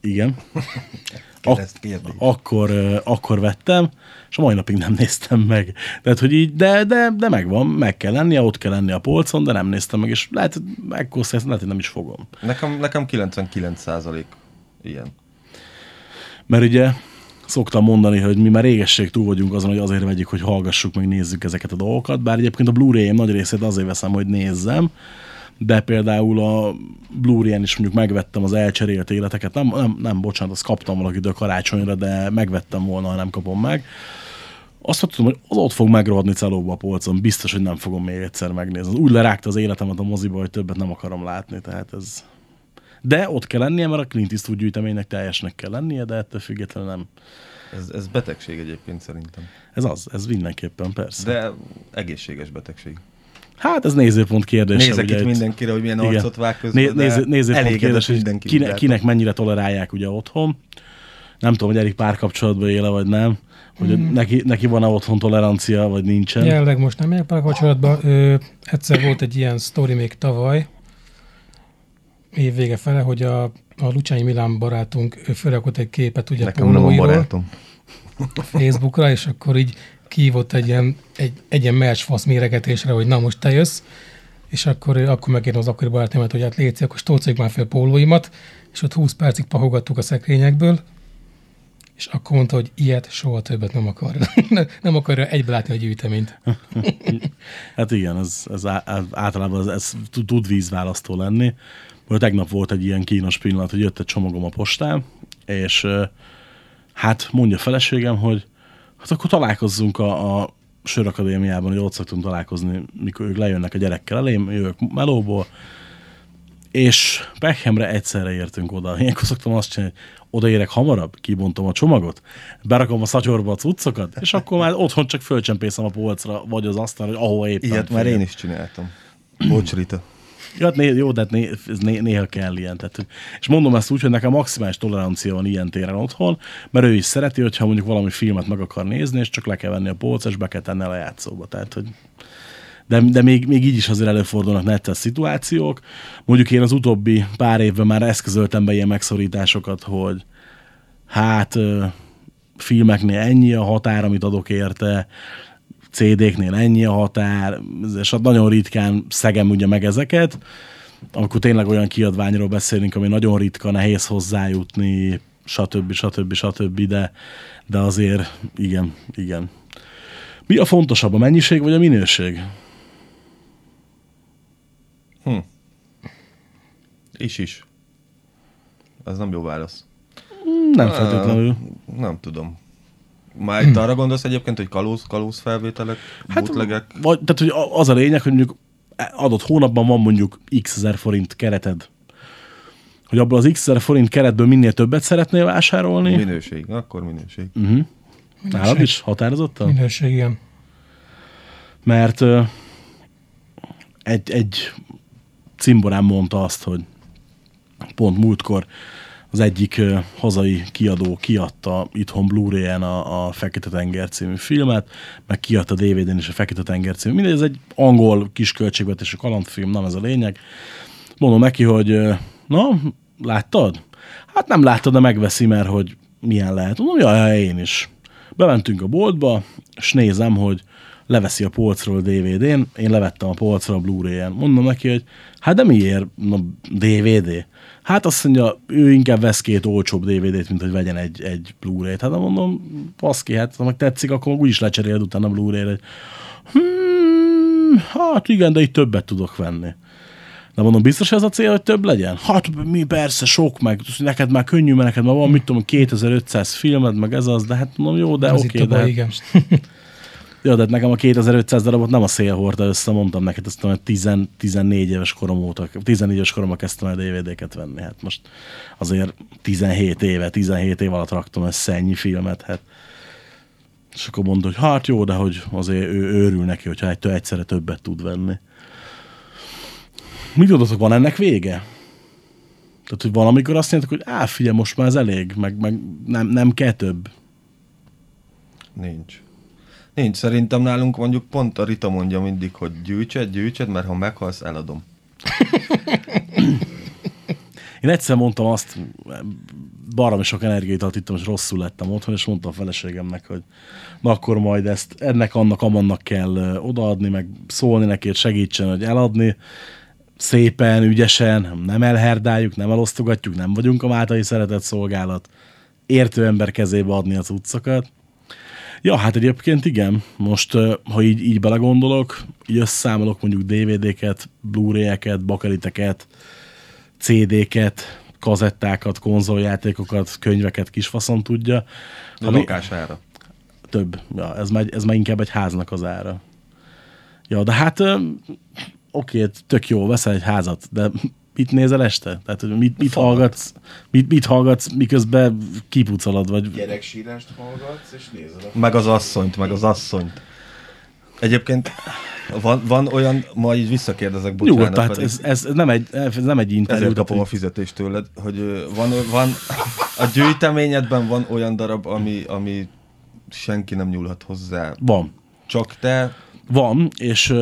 [SPEAKER 4] igen,
[SPEAKER 5] kérdés.
[SPEAKER 4] akkor, akkor vettem, és a mai napig nem néztem meg. Tehát, hogy így, de, de, de megvan, meg kell lennie, ott kell lennie a polcon, de nem néztem meg, és lehet, hogy megkószolsz, lehet, hogy nem is fogom.
[SPEAKER 5] Nekem, nekem 99% ilyen.
[SPEAKER 4] Mert ugye szoktam mondani, hogy mi már régesség túl vagyunk azon, hogy azért vegyük, hogy hallgassuk, meg nézzük ezeket a dolgokat, bár egyébként a Blu-ray nagy részét azért veszem, hogy nézzem, de például a Blu-ray-en is mondjuk megvettem az elcserélt életeket, nem, nem, nem bocsánat, azt kaptam valakitől karácsonyra, de megvettem volna, ha nem kapom meg. Azt tudom, hogy az ott fog megrohadni celóba a polcon, biztos, hogy nem fogom még egyszer megnézni. Úgy lerágta az életemet a moziba, hogy többet nem akarom látni, tehát ez... De ott kell lennie, mert a Clint Eastwood gyűjteménynek teljesnek kell lennie, de ettől függetlenül nem.
[SPEAKER 5] Ez, ez betegség egyébként szerintem.
[SPEAKER 4] Ez az, ez mindenképpen, persze.
[SPEAKER 5] De egészséges betegség.
[SPEAKER 4] Hát ez nézőpont kérdése.
[SPEAKER 5] Nézek
[SPEAKER 4] ugye
[SPEAKER 5] itt mindenkire, hogy milyen
[SPEAKER 4] Igen.
[SPEAKER 5] arcot vág közben,
[SPEAKER 4] Né, néző, nézőpont kérdés, hogy
[SPEAKER 5] mindenki, úgy
[SPEAKER 4] kinek, mennyire tolerálják ugye otthon. Nem tudom, hogy Erik párkapcsolatban éle, vagy nem. Hogy
[SPEAKER 2] Mm.
[SPEAKER 4] neki, neki van-e otthon tolerancia, vagy nincsen.
[SPEAKER 2] Jelenleg most nem megyek kapcsolatban. Ö, egyszer volt egy ilyen sztori még tavaly, évvége fele, hogy a, a Lucsányi Milán barátunk ő felrakott egy képet ugye
[SPEAKER 5] Nekem nem a barátom.
[SPEAKER 2] Facebookra, és akkor így kívott egy ilyen, egy, egy ilyen merch fasz méregetésre, hogy na most te jössz, és akkor, akkor megértem az akkori barátomat, hogy hát légy akkor stolcoljuk már fel pólóimat, és ott 20 percig pahogattuk a szekrényekből, és akkor mondta, hogy ilyet soha többet nem akar. nem akarja egybe látni a gyűjteményt.
[SPEAKER 4] Hát igen, ez, ez általában ez, ez tud- tud vízválasztó lenni. Tegnap volt egy ilyen kínos pillanat, hogy jött egy csomagom a postán, és hát mondja a feleségem, hogy hát akkor találkozzunk a, a Sörakadémiában, hogy ott szoktunk találkozni, mikor ők lejönnek a gyerekkel elém, jövök melóból, és Beckhamre egyszerre értünk oda. Ilyenkor szoktam azt csinálni, hogy odaérek hamarabb, kibontom a csomagot, berakom a szatyorba a cuccokat, és akkor már otthon csak fölcsempészem a polcra, vagy az asztalra, hogy ahova éppen
[SPEAKER 5] Ilyet már én is csináltam. Bocs, Rita.
[SPEAKER 4] Ja, hát né, jó, de hát né, né, néha kell ilyen. Tehát, és mondom ezt úgy, hogy nekem maximális tolerancia van ilyen téren otthon, mert ő is szereti, hogyha mondjuk valami filmet meg akar nézni, és csak le kell venni a polcra, és be kell tenni a lejátszóba. Tehát, hogy de, de még, még így is azért előfordulnak nettes szituációk. Mondjuk én az utóbbi pár évben már eszközöltem be ilyen megszorításokat, hogy hát filmeknél ennyi a határ, amit adok érte, CD-knél ennyi a határ, és hát nagyon ritkán szegem ugye meg ezeket, akkor tényleg olyan kiadványról beszélünk, ami nagyon ritka, nehéz hozzájutni, stb. stb. stb. De, de azért igen, igen. Mi a fontosabb, a mennyiség vagy a minőség?
[SPEAKER 5] Is is. Ez nem jó válasz.
[SPEAKER 4] Nem feltétlenül.
[SPEAKER 5] Nem tudom. Már itt arra gondolsz egyébként, hogy kalóz, kalóz felvételek, hát, bootlegek?
[SPEAKER 4] vagy, tehát, hogy az a lényeg, hogy mondjuk adott hónapban van mondjuk x ezer forint kereted. Hogy abból az x ezer forint keretből minél többet szeretnél vásárolni.
[SPEAKER 5] Minőség, akkor minőség.
[SPEAKER 4] Uh-huh. Nálad is határozottan?
[SPEAKER 2] Minőség, igen.
[SPEAKER 4] Mert ö, egy, egy cimborám mondta azt, hogy pont múltkor az egyik hazai kiadó kiadta itthon Blu-ray-en a, a Fekete-tenger című filmet, meg kiadta DVD-n is a Fekete-tenger című. Mindegy, ez egy angol kis költségvetésű kalandfilm, nem ez a lényeg. Mondom neki, hogy na, láttad? Hát nem láttad, de megveszi, mert hogy milyen lehet. Mondom, jaj, én is. Bementünk a boltba, és nézem, hogy leveszi a polcról DVD-n, én levettem a polcra a Blu-ray-en. Mondom neki, hogy hát de miért na, DVD? Hát azt mondja, ő inkább vesz két olcsóbb DVD-t, mint hogy vegyen egy, egy Blu-ray-t. Hát mondom, paszki, hát ha meg tetszik, akkor úgyis lecseréled utána a Blu-ray-re. Hmm, hát igen, de itt többet tudok venni. De mondom, biztos ez a cél, hogy több legyen? Hát mi persze, sok, meg neked már könnyű, mert neked már van, mit tudom, 2500 filmed, meg ez az, de hát mondom, jó, de oké,
[SPEAKER 2] a
[SPEAKER 4] de,
[SPEAKER 2] igen.
[SPEAKER 4] jó, de hát nekem a 2500 darabot nem a szél hordta össze, mondtam neked, azt mondom, hogy 10, 14 éves korom óta, 14 éves koromban kezdtem el DVD-ket venni, hát most azért 17 éve, 17 év alatt raktam össze ennyi filmet, hát és akkor mondta, hogy hát jó, de hogy azért ő őrül neki, hogyha egytől egyszerre többet tud venni. Mit gondoltok, van ennek vége? Tehát, hogy van, amikor azt mondjátok, hogy á, figyelj, most már ez elég, meg, meg nem, nem kell több.
[SPEAKER 5] Nincs. Nincs. Szerintem nálunk mondjuk pont a Rita mondja mindig, hogy gyűjtsed, gyűjtsed, mert ha meghalsz, eladom.
[SPEAKER 4] Én egyszer mondtam azt, baromi sok energiát ittam, és rosszul lettem otthon, és mondtam a feleségemnek, hogy na akkor majd ezt ennek, annak, amannak kell odaadni, meg szólni neki, hogy segítsen, hogy eladni, szépen, ügyesen, nem elherdáljuk, nem elosztogatjuk, nem vagyunk a Mátai Szeretett Szolgálat, értő ember kezébe adni az utcokat. Ja, hát egyébként igen. Most, ha így, így belegondolok, így összeszámolok mondjuk DVD-ket, Blu-ray-eket, bakeliteket, CD-ket, kazettákat, konzoljátékokat, könyveket, kisfaszon tudja.
[SPEAKER 5] A
[SPEAKER 4] Ami-
[SPEAKER 5] lakására.
[SPEAKER 4] több. Ja, ez, már, ez már inkább egy háznak az ára. Ja, de hát oké, tök jó, veszel egy házat, de mit nézel este? Tehát hogy mit, mit hallgatsz, mit, mit hallgatsz, miközben kipucolod, vagy
[SPEAKER 1] Gyereksírást hallgatsz, és nézed a
[SPEAKER 5] Meg az asszonyt, meg az asszonyt. Egyébként van, van olyan, ma így visszakérdezek, bocsánat,
[SPEAKER 4] nyugodt, tehát ez, ez, nem egy, ez nem egy interjú.
[SPEAKER 5] ezért kapom a fizetést tőled, hogy van, van a gyűjteményedben van olyan darab, ami, ami senki nem nyúlhat hozzá.
[SPEAKER 4] Van.
[SPEAKER 5] Csak te
[SPEAKER 4] Van, és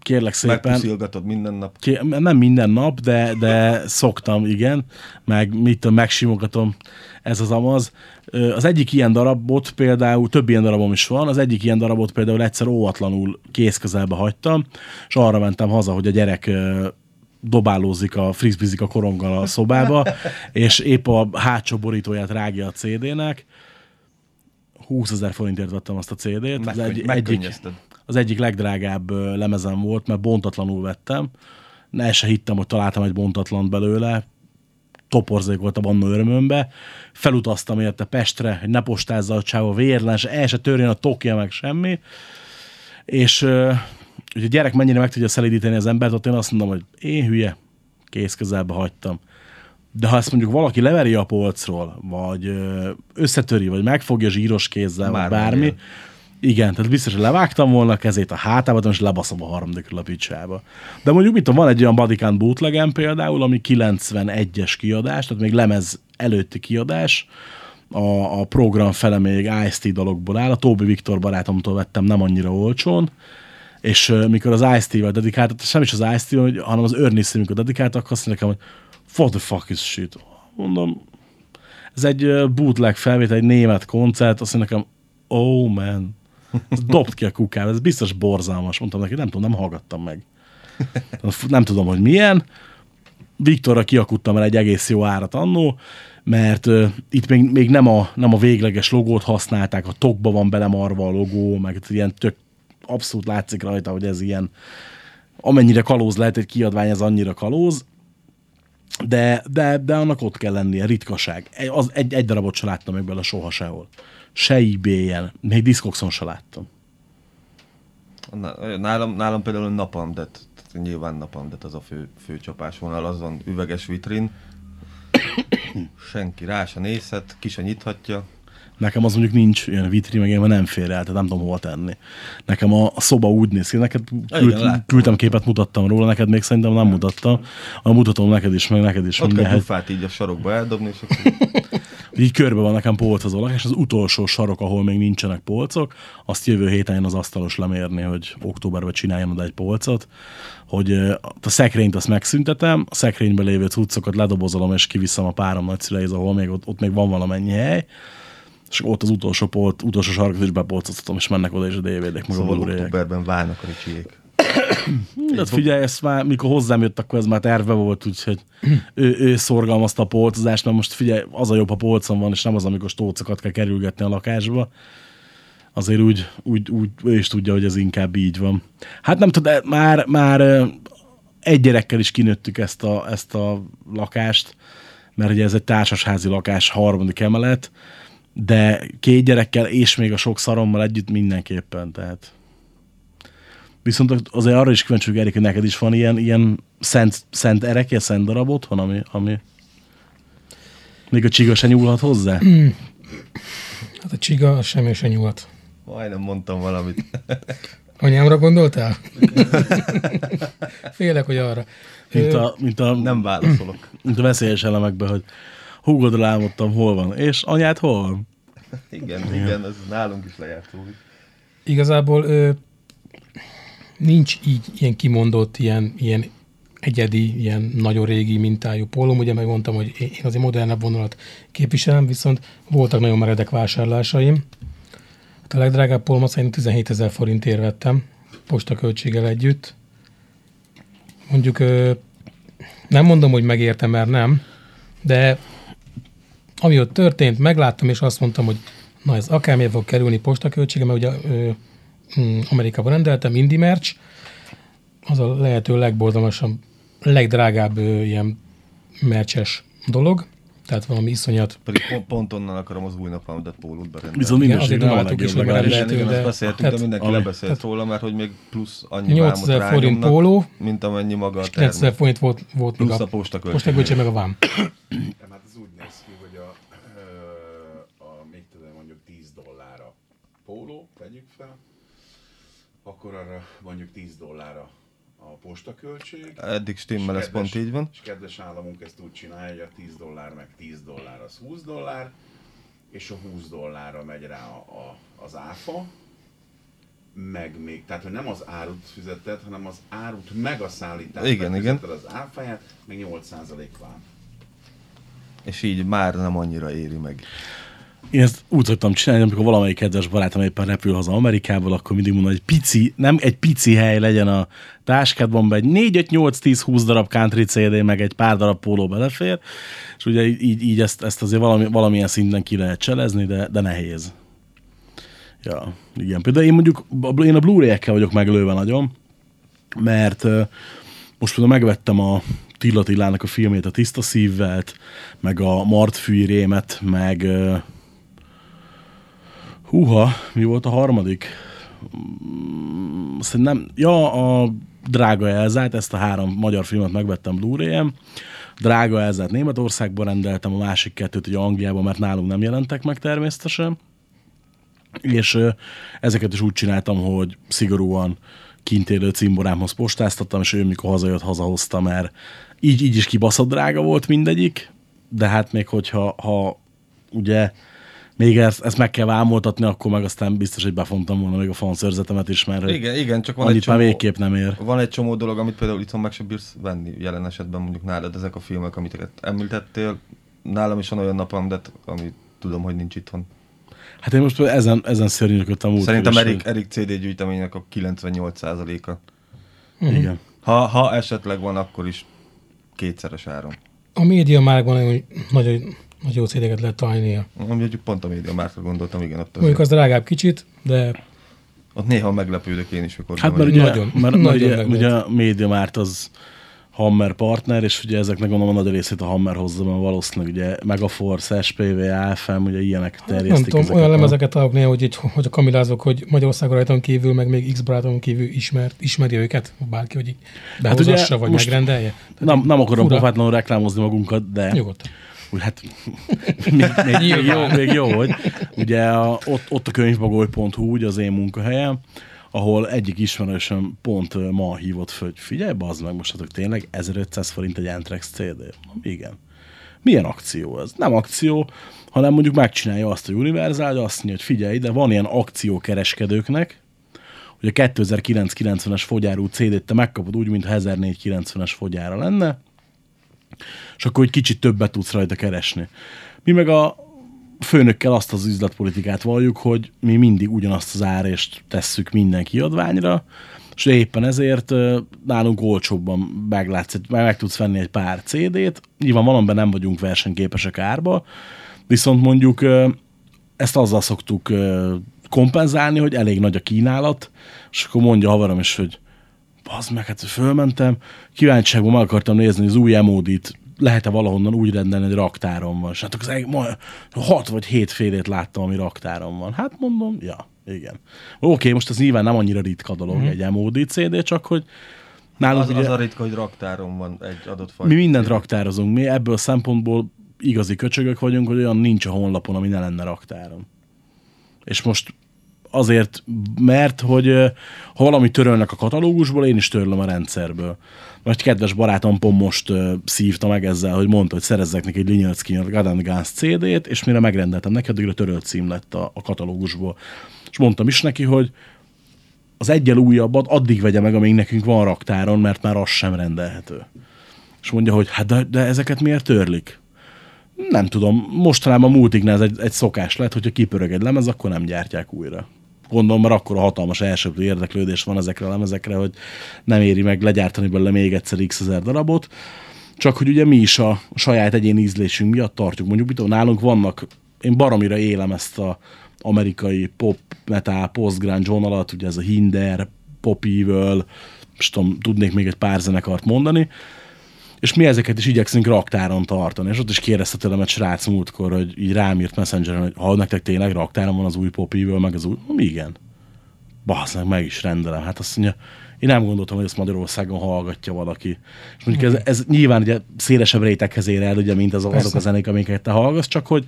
[SPEAKER 4] kérlek szépen...
[SPEAKER 5] megpuszilgatod minden nap.
[SPEAKER 4] Ki, nem minden nap, de, de szoktam, igen, meg mit tudom, megsimogatom, ez az amaz. Az egyik ilyen darabot például, több ilyen darabom is van, az egyik ilyen darabot például egyszer óvatlanul kézközelbe hagytam, és arra mentem haza, hogy a gyerek dobálózik a frisbizik a koronggal a szobába, és épp a hátsó borítóját rágja a CD-nek. 20 ezer forintért vettem azt a CD-t.
[SPEAKER 5] Megkönny-
[SPEAKER 4] egy, egyik. Az egyik legdrágább lemezem volt, mert bontatlanul vettem. Ne se hittem, hogy találtam egy bontatlan belőle. Toporzék voltam annó örömömbe. Felutaztam érte Pestre, hogy ne postázza a csávó vérlen, se el se törjön a tokja, meg semmi. És hogy a gyerek mennyire meg tudja szelídíteni az embert, ott én azt mondom, hogy én hülye, kész közelbe hagytam. De ha ezt mondjuk valaki leveri a polcról, vagy összetöri, vagy megfogja zsíros kézzel,
[SPEAKER 5] Már
[SPEAKER 4] vagy bármi,
[SPEAKER 5] menjél.
[SPEAKER 4] Igen, tehát biztos, hogy levágtam volna a kezét a hátába, és lebaszom a harmadikról a picsába. De mondjuk mit tudom, van egy olyan Bodycount bootlegem például, ami 91-es kiadás, tehát még lemez előtti kiadás, a, a program fele még Ice-T dalokból áll, a Tóbi Viktor barátomtól vettem nem annyira olcsón, és uh, mikor az Ice-T-vel dedikáltat, sem is az hogy- hanem az Earnest, amikor dedikáltak, azt nekem, hogy what the fuck is shit? Mondom, ez egy bootleg felvétel, egy német koncert, azt mondja nekem, oh man, ez dobd ki a kukába, ez biztos borzalmas. Mondtam neki, nem tudom, nem hallgattam meg. Nem tudom, hogy milyen. Viktorra kiakuttam el egy egész jó árat annó, mert uh, itt még, még nem, a, nem a végleges logót használták, a tokba van belemarva a logó, meg ilyen tök abszolút látszik rajta, hogy ez ilyen amennyire kalóz lehet egy kiadvány, ez annyira kalóz, de, de, de annak ott kell lennie, ritkaság. Egy, az, egy, egy darabot se láttam meg bele soha sehol. Se ebay-en, még Discoxon se láttam.
[SPEAKER 5] Na- Nálam, nálam például napam, de nyilván napam, de az a fő, fő csapásvonal, az van üveges vitrin. Senki rá se nézhet, ki se nyithatja.
[SPEAKER 4] Nekem az mondjuk nincs ilyen vitri, meg én már nem fér el, tehát nem tudom hova tenni. Nekem a, a szoba úgy néz ki, neked küld,
[SPEAKER 5] láttam.
[SPEAKER 4] küldtem képet, mutattam róla, neked még szerintem nem mutattam. A mutatom neked is, meg neked is.
[SPEAKER 5] Ott kell gyufát így a sarokba eldobni, és akkor
[SPEAKER 4] Így körbe van nekem polcozó és az utolsó sarok, ahol még nincsenek polcok, azt jövő héten jön az asztalos lemérni, hogy októberben csináljon oda egy polcot, hogy a szekrényt azt megszüntetem, a szekrényben lévő cuccokat ledobozolom, és kiviszem a párom nagyszüleiz, ahol még ott, ott még van valamennyi hely, és ott az utolsó, polt, utolsó sarkot is bepolcoztatom, és mennek oda is a DVD-k,
[SPEAKER 5] szóval októberben válnak a ricsiék.
[SPEAKER 4] Hát figyelj, ezt már, mikor hozzám jött, akkor ez már terve volt, úgyhogy ő, ő szorgalmazta a polcozást, mert most figyelj, az a jobb, ha polcon van, és nem az, amikor stócokat kell kerülgetni a lakásba. Azért úgy, úgy, úgy ő is tudja, hogy ez inkább így van. Hát nem tudom, már, már egy gyerekkel is kinőttük ezt a, ezt a lakást, mert ugye ez egy társasházi lakás, harmadik emelet, de két gyerekkel és még a sok szarommal együtt mindenképpen, tehát Viszont azért arra is kíváncsi vagyok, Erik, hogy neked is van ilyen, ilyen szent, szent erekje, szent darab otthon, ami, ami még a csiga se nyúlhat hozzá?
[SPEAKER 2] Hát a csiga semmi se nyúlt.
[SPEAKER 5] Majdnem mondtam valamit.
[SPEAKER 2] Anyámra gondoltál? Félek, hogy arra.
[SPEAKER 4] Mint a, mint a,
[SPEAKER 5] Nem válaszolok.
[SPEAKER 4] mint a veszélyes elemekben, hogy húgodról álmodtam, hol van, és anyád hol van?
[SPEAKER 5] Igen, igen, ez nálunk is lejátszódik.
[SPEAKER 2] Igazából ö, nincs így ilyen kimondott, ilyen, ilyen egyedi, ilyen nagyon régi mintájú pólom. Ugye megmondtam, hogy én azért modernebb vonalat képviselem, viszont voltak nagyon meredek vásárlásaim. Hát a legdrágább pólom szerint 17 ezer forintért vettem, postaköltséggel együtt. Mondjuk nem mondom, hogy megértem, mert nem, de ami ott történt, megláttam, és azt mondtam, hogy Na ez akármilyen fog kerülni postaköltsége, mert ugye Amerikában rendeltem, Indie Merch, az a lehető legborzalmasabb, legdrágább ilyen mercses dolog, tehát valami iszonyat.
[SPEAKER 5] Pedig pont, pont onnan akarom az új napámodat pólót berendelni.
[SPEAKER 4] Viszont
[SPEAKER 2] Igen, azért
[SPEAKER 4] a
[SPEAKER 2] találtuk is,
[SPEAKER 5] Igen, igen,
[SPEAKER 2] de-
[SPEAKER 5] beszéltünk,
[SPEAKER 2] tehát-
[SPEAKER 5] de mindenki
[SPEAKER 4] ami-
[SPEAKER 5] lebeszélt
[SPEAKER 2] tehát-
[SPEAKER 5] róla, mert hogy még plusz annyi
[SPEAKER 2] 8000
[SPEAKER 5] vámot
[SPEAKER 2] forint póló,
[SPEAKER 5] mint amennyi maga a
[SPEAKER 2] 9000
[SPEAKER 5] termék.
[SPEAKER 2] forint volt, volt
[SPEAKER 5] Plusz
[SPEAKER 2] még
[SPEAKER 5] a postaköltség.
[SPEAKER 2] postaköltség meg a vám.
[SPEAKER 1] Nem, hát ez úgy néz ki, hogy a, ö, a még tudom, mondjuk 10 dollárra póló, tegyük fel, akkor arra mondjuk 10 dollárra a postaköltség.
[SPEAKER 5] Eddig stimmel, ez pont így van.
[SPEAKER 1] És kedves államunk ezt úgy csinálja, hogy a 10 dollár meg 10 dollár az 20 dollár, és a 20 dollárra megy rá a, a, az áfa, meg még, tehát hogy nem az árut fizeted, hanem az árut meg a szállításnak
[SPEAKER 5] Igen, igen.
[SPEAKER 1] az áfáját, meg 8% vám.
[SPEAKER 5] És így már nem annyira éri meg.
[SPEAKER 4] Én ezt úgy szoktam csinálni, amikor valamelyik kedves barátom éppen repül haza Amerikából, akkor mindig mondom, hogy pici, nem egy pici hely legyen a táskádban, be egy 4, 5, 8, 10, 20 darab country CD, meg egy pár darab póló belefér, és ugye így, így ezt, ezt azért valami, valamilyen szinten ki lehet cselezni, de, de nehéz. Ja, igen. Például én mondjuk, én a Blu-ray-ekkel vagyok meglőve nagyon, mert most például megvettem a Tilla a filmét, a Tiszta Szívvel, meg a Mart Fűrémet, meg húha, mi volt a harmadik? Mm, Szerintem, ja, a Drága Elzát, ezt a három magyar filmet megvettem Blu-ray-en. Drága Elzát Németországban rendeltem, a másik kettőt ugye Angliában, mert nálunk nem jelentek meg természetesen és ezeket is úgy csináltam, hogy szigorúan kint élő cimborámhoz postáztattam, és ő mikor hazajött, hazahozta, mert így, így is kibaszott drága volt mindegyik, de hát még hogyha ha ugye még ezt, ezt meg kell vámoltatni, akkor meg aztán biztos, hogy befontam volna még a fanszörzetemet is, mert
[SPEAKER 5] Igen, igen, csak van egy
[SPEAKER 4] már
[SPEAKER 5] csomó,
[SPEAKER 4] végképp nem ér.
[SPEAKER 5] van egy csomó dolog, amit például itthon meg sem bírsz venni jelen esetben mondjuk nálad ezek a filmek, amit említettél. Nálam is van olyan napom, de ami tudom, hogy nincs itthon.
[SPEAKER 4] Hát én most ezen, ezen szörnyűködtem úgy.
[SPEAKER 5] Szerintem Erik, Erik CD gyűjteménynek a 98%-a.
[SPEAKER 4] Igen.
[SPEAKER 5] Ha, ha esetleg van, akkor is kétszeres áron.
[SPEAKER 2] A média már nagyon, nagyon, nagyon jó CD-ket lehet találni.
[SPEAKER 5] Mondjuk pont a média márkra gondoltam, igen, ott,
[SPEAKER 2] Mondjuk
[SPEAKER 5] azért,
[SPEAKER 2] az drágább kicsit, de
[SPEAKER 5] ott néha meglepődök én is, amikor
[SPEAKER 4] Hát mert ugye,
[SPEAKER 2] Nagyon,
[SPEAKER 4] nagyon, mert,
[SPEAKER 2] nagyon
[SPEAKER 4] ugye,
[SPEAKER 2] megvolt.
[SPEAKER 4] ugye a MediaMart az Hammer partner, és ugye ezeknek gondolom a nagy részét a Hammer hozza, mert valószínűleg ugye Megaforce, SPV, AFM, ugye ilyenek terjesztik
[SPEAKER 2] nem tudom,
[SPEAKER 4] ezeket
[SPEAKER 2] olyan lemezeket találok néha, hogy, így, hogy a kamilázok, hogy Magyarországon rajtam kívül, meg még X barátom kívül ismert, ismeri őket, bárki, hogy így behozassa,
[SPEAKER 4] Hát ugye
[SPEAKER 2] vagy
[SPEAKER 4] most-
[SPEAKER 2] megrendelje.
[SPEAKER 4] Nem, nem akarom pofátlanul reklámozni magunkat, de
[SPEAKER 2] Nyugodtan.
[SPEAKER 4] Úgy, hát még, még, még, jó, még jó, hogy ugye a, ott, ott a könyvbagoly.hu, ugye az én munkahelyem, ahol egyik ismerősöm pont ma hívott föl, hogy figyelj, bazd meg, most hát tényleg 1500 forint egy Anthrax CD. Igen. Milyen akció ez? Nem akció, hanem mondjuk megcsinálja azt a Universal, hogy azt mondja, hogy figyelj, de van ilyen akciókereskedőknek, hogy a 2990-es fogyárú CD-t te megkapod úgy, mintha 1490-es fogyára lenne, és akkor egy kicsit többet tudsz rajta keresni. Mi meg a főnökkel azt az üzletpolitikát valljuk, hogy mi mindig ugyanazt az árést tesszük minden kiadványra, és éppen ezért nálunk olcsóbban meglátsz, meg, tudsz venni egy pár CD-t. Nyilván valamiben nem vagyunk versenyképesek árba, viszont mondjuk ezt azzal szoktuk kompenzálni, hogy elég nagy a kínálat, és akkor mondja haverom is, hogy az meg, hát fölmentem, kíváncsiságban meg akartam nézni az új emódit, lehet-e valahonnan úgy rendelni, hogy raktáron van. És hát az eg- ma, hat vagy hét félét láttam, ami raktáron van. Hát mondom, ja, igen. Oké, okay, most ez nyilván nem annyira ritka dolog mm. egy emódi CD, csak hogy nálunk
[SPEAKER 5] Az,
[SPEAKER 4] ugye,
[SPEAKER 5] az a ritka, hogy raktáron van egy adott fajta.
[SPEAKER 4] mi mindent raktározunk. Mi ebből a szempontból igazi köcsögök vagyunk, hogy olyan nincs a honlapon, ami ne lenne raktáron. És most azért, mert hogy ha valami törölnek a katalógusból, én is törlöm a rendszerből. Most kedves barátom pont most szívta meg ezzel, hogy mondta, hogy szerezzek neki egy God and Guns CD-t, és mire megrendeltem neki, addigra törölt cím lett a, a katalógusból. És mondtam is neki, hogy az egyel újabbat addig vegye meg, amíg nekünk van raktáron, mert már az sem rendelhető. És mondja, hogy hát de, de ezeket miért törlik? Nem tudom, mostanában a multiknál ez egy, egy szokás lett, hogyha kipörög egy lemez, akkor nem gyártják újra. Gondolom, mert akkor a hatalmas elsőprő érdeklődés van ezekre a lemezekre, hogy nem éri meg legyártani belőle még egyszer x ezer darabot. Csak hogy ugye mi is a saját egyéni ízlésünk miatt tartjuk. Mondjuk mit nálunk vannak, én baromira élem ezt a amerikai pop, metal, post-grunge vonalat, ugye ez a Hinder, Pop Evil, most tudom, tudnék még egy pár zenekart mondani, és mi ezeket is igyekszünk raktáron tartani. És ott is kérdezte tőlem egy srác múltkor, hogy így rám írt messengeren, hogy ha nektek tényleg raktáron van az új Pop Evil, meg az új, igen. Basz, meg is rendelem. Hát azt mondja, én nem gondoltam, hogy ezt Magyarországon hallgatja valaki. És mondjuk ez, ez nyilván ugye szélesebb réteghez ér el, ugye, mint az, azok a zenék, amiket te hallgatsz, csak hogy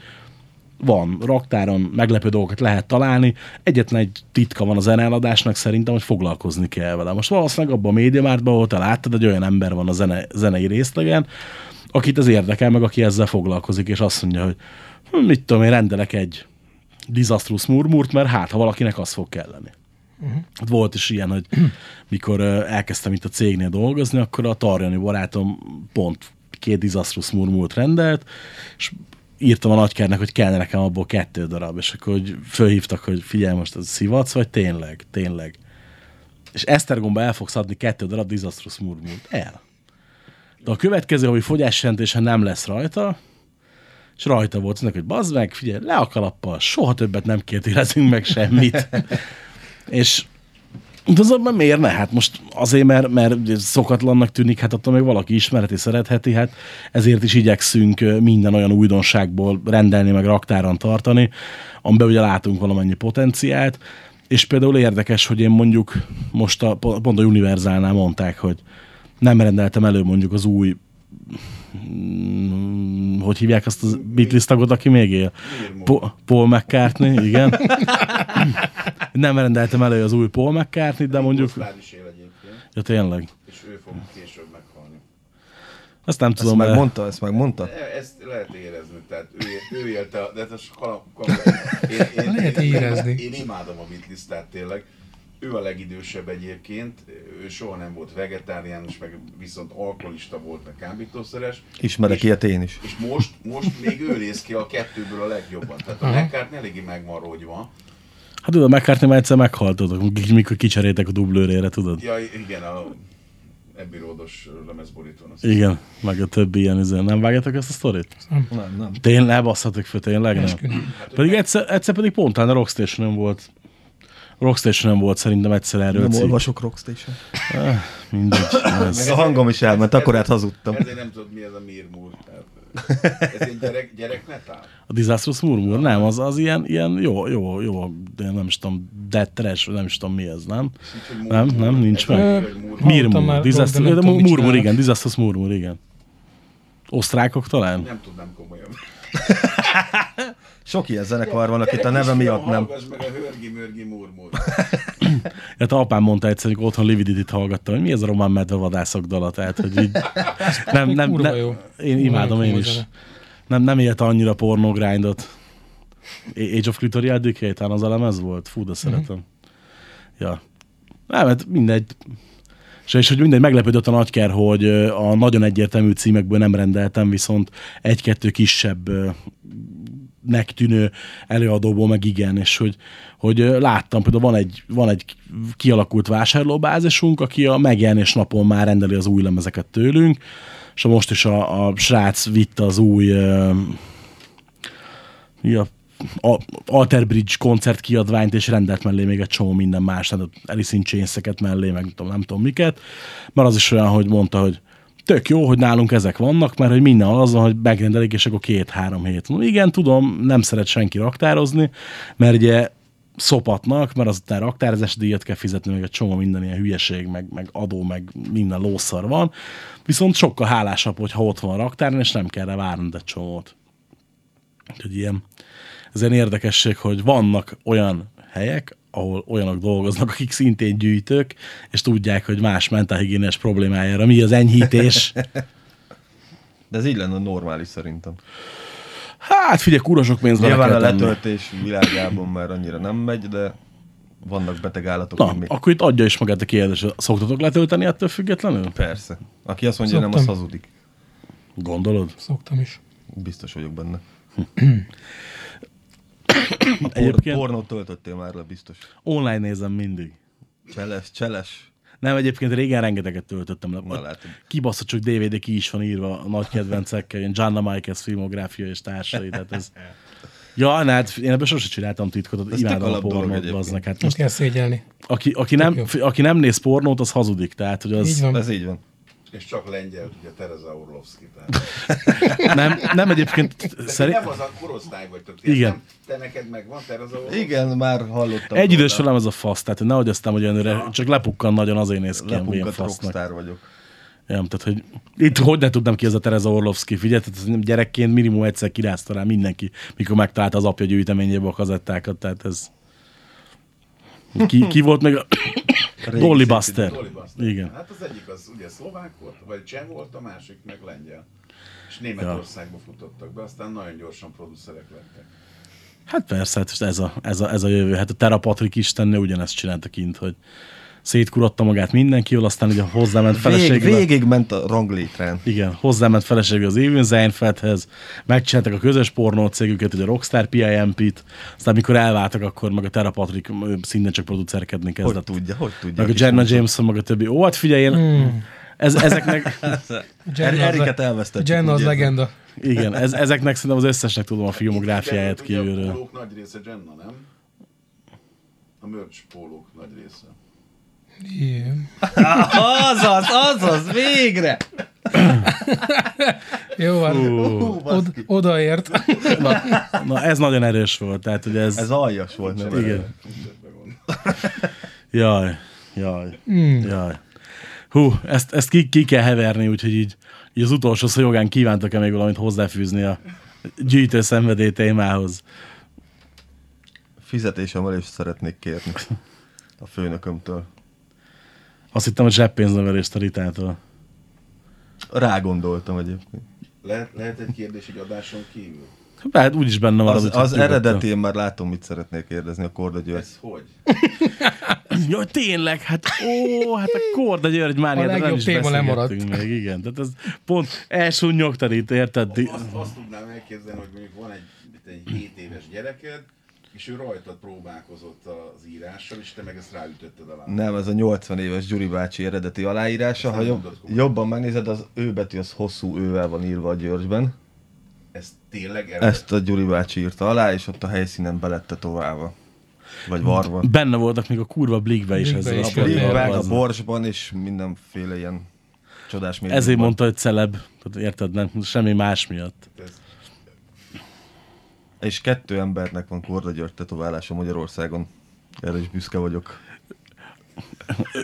[SPEAKER 4] van, raktáron meglepő dolgokat lehet találni. Egyetlen egy titka van a zeneeladásnak szerintem, hogy foglalkozni kell vele. Most valószínűleg abban a médiamártban, ahol te láttad, egy olyan ember van a zene, zenei részlegen, akit ez érdekel, meg aki ezzel foglalkozik, és azt mondja, hogy hm, mit tudom én, rendelek egy disastrous murmurt, mert hát, ha valakinek az fog kelleni. Uh-huh. Volt is ilyen, hogy mikor elkezdtem itt a cégnél dolgozni, akkor a Tarjani barátom pont két disastrous murmurt rendelt, és írtam a nagykernek, hogy kellene nekem abból kettő darab, és akkor hogy fölhívtak, hogy figyelj most, ez szivac, vagy tényleg, tényleg. És Esztergomba el fogsz adni kettő darab disastrous murmurt. El. De a következő havi fogyásjelentésen nem lesz rajta, és rajta volt, hogy bazd meg, figyelj, le a kalappal, soha többet nem kérdőjelezünk meg semmit. és de azonban miért ne? Hát most azért, mert, mert szokatlannak tűnik, hát attól még valaki ismereti, szeretheti, hát ezért is igyekszünk minden olyan újdonságból rendelni, meg raktáron tartani, amiben ugye látunk valamennyi potenciált, és például érdekes, hogy én mondjuk most a, pont a Universalnál mondták, hogy nem rendeltem elő mondjuk az új hogy hívják azt a Beatles tagot, aki még él? Po- Paul McCartney, igen. Nem rendeltem elő az új Paul McCartney, de mondjuk...
[SPEAKER 1] Is él
[SPEAKER 4] Ja, tényleg.
[SPEAKER 1] és ő fog később meghalni.
[SPEAKER 4] Azt nem
[SPEAKER 5] Ezt
[SPEAKER 4] tudom, mert...
[SPEAKER 5] megmondta, ezt megmondta?
[SPEAKER 1] Ezt lehet érezni, tehát ő, ő élte, a- de ez én, én,
[SPEAKER 2] Lehet
[SPEAKER 1] én,
[SPEAKER 2] érezni.
[SPEAKER 1] Én, én imádom a Beatles, tehát tényleg. Ő a legidősebb egyébként, ő soha nem volt vegetáriánus, meg viszont alkoholista volt, meg kábítószeres.
[SPEAKER 5] Ismerek
[SPEAKER 1] És-
[SPEAKER 5] ilyet én is.
[SPEAKER 1] És most, most még ő néz ki a kettőből a legjobban. Tehát a McCartney eléggé meg van rogyva.
[SPEAKER 4] Hát tudod, McCartney már egyszer meghalt, tudod, mikor kicseréltek a dublőrére, tudod?
[SPEAKER 1] Ja, igen, a Abbey Roados lemezborítón.
[SPEAKER 4] Igen, meg a többi ilyen üzen. Nem vágjátok ezt a sztorit?
[SPEAKER 5] Nem, nem.
[SPEAKER 4] Tényleg, basszatok föl, tényleg nem.
[SPEAKER 2] Esküdöm.
[SPEAKER 4] Pedig egyszer, egyszer pedig pont talán a Rockstation volt. Rockstation volt szerintem egyszer erről
[SPEAKER 5] Nem
[SPEAKER 4] cikk.
[SPEAKER 5] olvasok Rockstation.
[SPEAKER 4] Mindegy.
[SPEAKER 5] Meg
[SPEAKER 4] Ez.
[SPEAKER 5] a hangom is elment, akkor hát hazudtam.
[SPEAKER 1] Ezért nem tudod, mi ez a Mirmur. Tehát, ez egy gyerek, gyerekmetál?
[SPEAKER 4] A Disastrous Murmur? Nem, az, az ilyen, ilyen jó, jó, jó, de nem is tudom, trash, vagy nem is tudom mi ez, nem? Nem, nem, nincs meg. Mirmur,
[SPEAKER 2] nem
[SPEAKER 4] Disastrous, Murmur, igen, Disastrous Murmur, igen. Osztrákok talán?
[SPEAKER 1] Nem tudnám komolyan.
[SPEAKER 5] Sok ilyen zenekar van, akit a neve miatt nem.
[SPEAKER 1] Meg a hörgi-mörgi murmur.
[SPEAKER 4] Hát apám mondta egyszer, hogy otthon Lividit hallgattam, hogy mi ez a román medvevadászok dala, tehát hogy így... Nem, nem, nem, én imádom én is. Nem, nem élte annyira pornogrindot. Age of Clitorial Decay, talán az a lemez volt? Fú, de szeretem. Ja. Nem, hát mindegy. És, és hogy mindegy, meglepődött a nagyker, hogy a nagyon egyértelmű címekből nem rendeltem, viszont egy-kettő kisebb nek tűnő előadóból meg igen, és hogy, hogy láttam, például van egy, van egy kialakult vásárlóbázisunk, aki a megjelenés napon már rendeli az új lemezeket tőlünk, és most is a, a srác vitte az új ö, mi a, Alter Bridge koncert kiadványt, és rendelt mellé még egy csomó minden más, tehát Alice in mellé, meg nem tudom, nem tudom miket, mert az is olyan, hogy mondta, hogy tök jó, hogy nálunk ezek vannak, mert hogy minden az van, hogy megrendelik, és akkor két-három hét. No, igen, tudom, nem szeret senki raktározni, mert ugye szopatnak, mert azután raktározás díjat kell fizetni, meg egy csomó minden ilyen hülyeség, meg, meg adó, meg minden lószar van. Viszont sokkal hálásabb, hogyha ott van a raktár, és nem kell rá várnod egy csomót. Úgyhogy ilyen, ez ilyen érdekesség, hogy vannak olyan helyek, ahol olyanok dolgoznak, akik szintén gyűjtők, és tudják, hogy más mentálhigiénes problémájára mi az enyhítés.
[SPEAKER 5] De ez így lenne normális szerintem.
[SPEAKER 4] Hát figyelj, kurva sok pénz bele
[SPEAKER 5] Nyilván a
[SPEAKER 4] tenni.
[SPEAKER 5] letöltés világában már annyira nem megy, de vannak beteg állatok,
[SPEAKER 4] Na,
[SPEAKER 5] mi.
[SPEAKER 4] akkor itt adja is magát a kérdés. Szoktatok letölteni ettől függetlenül?
[SPEAKER 5] Persze. Aki azt mondja, nem, az
[SPEAKER 2] Szoktam.
[SPEAKER 5] hazudik.
[SPEAKER 4] Gondolod?
[SPEAKER 2] Szoktam is.
[SPEAKER 5] Biztos vagyok benne.
[SPEAKER 4] Egyébként
[SPEAKER 5] pornót töltöttél már le, biztos.
[SPEAKER 4] online nézem mindig.
[SPEAKER 5] Cseles, cseles.
[SPEAKER 4] Nem, egyébként régen rengeteget töltöttem le.
[SPEAKER 5] Na.
[SPEAKER 4] Kibaszott csak DVD ki is van írva a nagy kedvencekkel, ilyen Gianna Michaels filmográfia és társai, tehát ez Ja, ne, hát én ebből sose csináltam titkot,
[SPEAKER 5] Ez
[SPEAKER 4] imádom a pornót, bazdnek. Hát
[SPEAKER 2] Most
[SPEAKER 4] most,
[SPEAKER 2] kell szégyelni.
[SPEAKER 4] aki, aki, nem, aki nem néz pornót, az hazudik. Tehát, hogy az,
[SPEAKER 2] Így van.
[SPEAKER 5] Ez így van.
[SPEAKER 1] És csak lengyel, ugye Tereza Orlovszki.
[SPEAKER 4] Nem, nem egyébként
[SPEAKER 1] Szerint...
[SPEAKER 4] szerint,
[SPEAKER 1] nem az a korosztály vagytok. ti
[SPEAKER 4] Igen.
[SPEAKER 1] Nem, te neked megvan Tereza Orlovszki?
[SPEAKER 5] Igen, már hallottam.
[SPEAKER 4] egy idős velem ez a fasz, tehát nehogy aztán, hogy önre, csak lepukkan nagyon, azért néz ki ilyen vén
[SPEAKER 5] Lepunkat
[SPEAKER 4] fasznak.
[SPEAKER 5] vagyok.
[SPEAKER 4] Ja, tehát, hogy itt hogy ne tudnám ki ez a Tereza Orlovszki, figyelj, tehát gyerekként minimum egyszer kirázta rá mindenki, mikor megtalálta az apja gyűjteményébe a kazettákat, tehát ez... Ki, ki volt még a...
[SPEAKER 5] Régi
[SPEAKER 4] Dolly Buster.
[SPEAKER 1] Dolly Buster.
[SPEAKER 4] Igen.
[SPEAKER 1] Hát az egyik az ugye szlovák volt, vagy cseh volt, a másik meg lengyel. És Németországba futottak be, aztán nagyon gyorsan producerek lettek.
[SPEAKER 4] Hát persze, hát ez a, ez a, ez a jövő. Hát a Tera Patrik istennő ugyanezt csinálta kint, hogy szétkuratta magát mindenkivel, aztán ugye hozzáment
[SPEAKER 5] Vég,
[SPEAKER 4] feleségével.
[SPEAKER 5] végig ment a ranglétrán.
[SPEAKER 4] Igen, hozzáment felesége az Even Seinfeldhez, megcsináltak a közös pornó cégüket, ugye a Rockstar PIMP-t, aztán mikor elváltak, akkor meg a Tera Patrik ő szintén csak producerkedni
[SPEAKER 5] Hogy
[SPEAKER 4] kezdett.
[SPEAKER 5] tudja, hogy tudja.
[SPEAKER 4] Meg a Jenna. Jameson, meg a többi. Ó, hát figyelj, én,
[SPEAKER 2] Hmm.
[SPEAKER 4] ez, ezeknek,
[SPEAKER 2] Jen az,
[SPEAKER 5] Eriket elvesztettük.
[SPEAKER 2] Jen
[SPEAKER 5] úgy
[SPEAKER 2] az legenda.
[SPEAKER 4] igen, ez, ezeknek szerintem az összesnek tudom a filmográfiáját
[SPEAKER 1] a
[SPEAKER 4] kívülről.
[SPEAKER 1] pólók nagy része Jenna, nem? A merch pólók nagy része.
[SPEAKER 2] Igen.
[SPEAKER 5] Azaz, azaz, végre!
[SPEAKER 2] Jó van.
[SPEAKER 5] Hú,
[SPEAKER 2] Od, odaért.
[SPEAKER 4] Na, na, ez nagyon erős volt, tehát hogy ez...
[SPEAKER 5] Ez aljas volt, nem?
[SPEAKER 4] igen. Jaj, jaj,
[SPEAKER 2] Hmm.
[SPEAKER 4] jaj. Hú, ezt, ezt ki, ki kell heverni, úgyhogy így, így az utolsó szó jogán kívántak-e még valamit hozzáfűzni a gyűjtő szenvedély témához.
[SPEAKER 5] Fizetésemelést szeretnék kérni a főnökömtől.
[SPEAKER 4] Azt hittem, hogy zseppénznevelést a Ritától.
[SPEAKER 5] Rá gondoltam egyébként.
[SPEAKER 1] Lehet, lehet egy kérdés egy adáson kívül?
[SPEAKER 4] Hát úgyis benne marad.
[SPEAKER 5] Az, az
[SPEAKER 4] nyugodtan.
[SPEAKER 5] eredeti, én már látom, mit szeretnék kérdezni a Korda György.
[SPEAKER 1] Ez hogy?
[SPEAKER 4] Jaj, tényleg, hát ó, hát a Korda György már
[SPEAKER 2] A
[SPEAKER 4] nem is
[SPEAKER 2] téma lemaradt.
[SPEAKER 4] még, igen. Tehát ez pont elsúnyogtad itt, érted?
[SPEAKER 1] Azt, azt tudnám elképzelni, hogy mondjuk van egy, egy 7 éves gyereked, és ő rajtad próbálkozott az írással, és te meg ezt ráütötted alá.
[SPEAKER 5] Nem, ez a 80 éves Gyuri bácsi eredeti aláírása.
[SPEAKER 1] Ezt
[SPEAKER 5] Ha jobb, jobban megnézed, az ő betű az hosszú ővel van írva a Györgyben.
[SPEAKER 1] Ez tényleg eredet?
[SPEAKER 5] Ezt a Gyuri bácsi írta alá, és ott a helyszínen belette tovább. Vagy varva.
[SPEAKER 4] Benne voltak még a kurva Blikbe is ezzel
[SPEAKER 2] is
[SPEAKER 4] a
[SPEAKER 5] Blikben, a borsban, és mindenféle ilyen csodás médiumban.
[SPEAKER 4] Ezért mondta, hogy celeb. Tehát érted, nem? Semmi más miatt.
[SPEAKER 1] Ez,
[SPEAKER 5] És kettő embernek van Korda György tetoválása Magyarországon. Erre is büszke vagyok.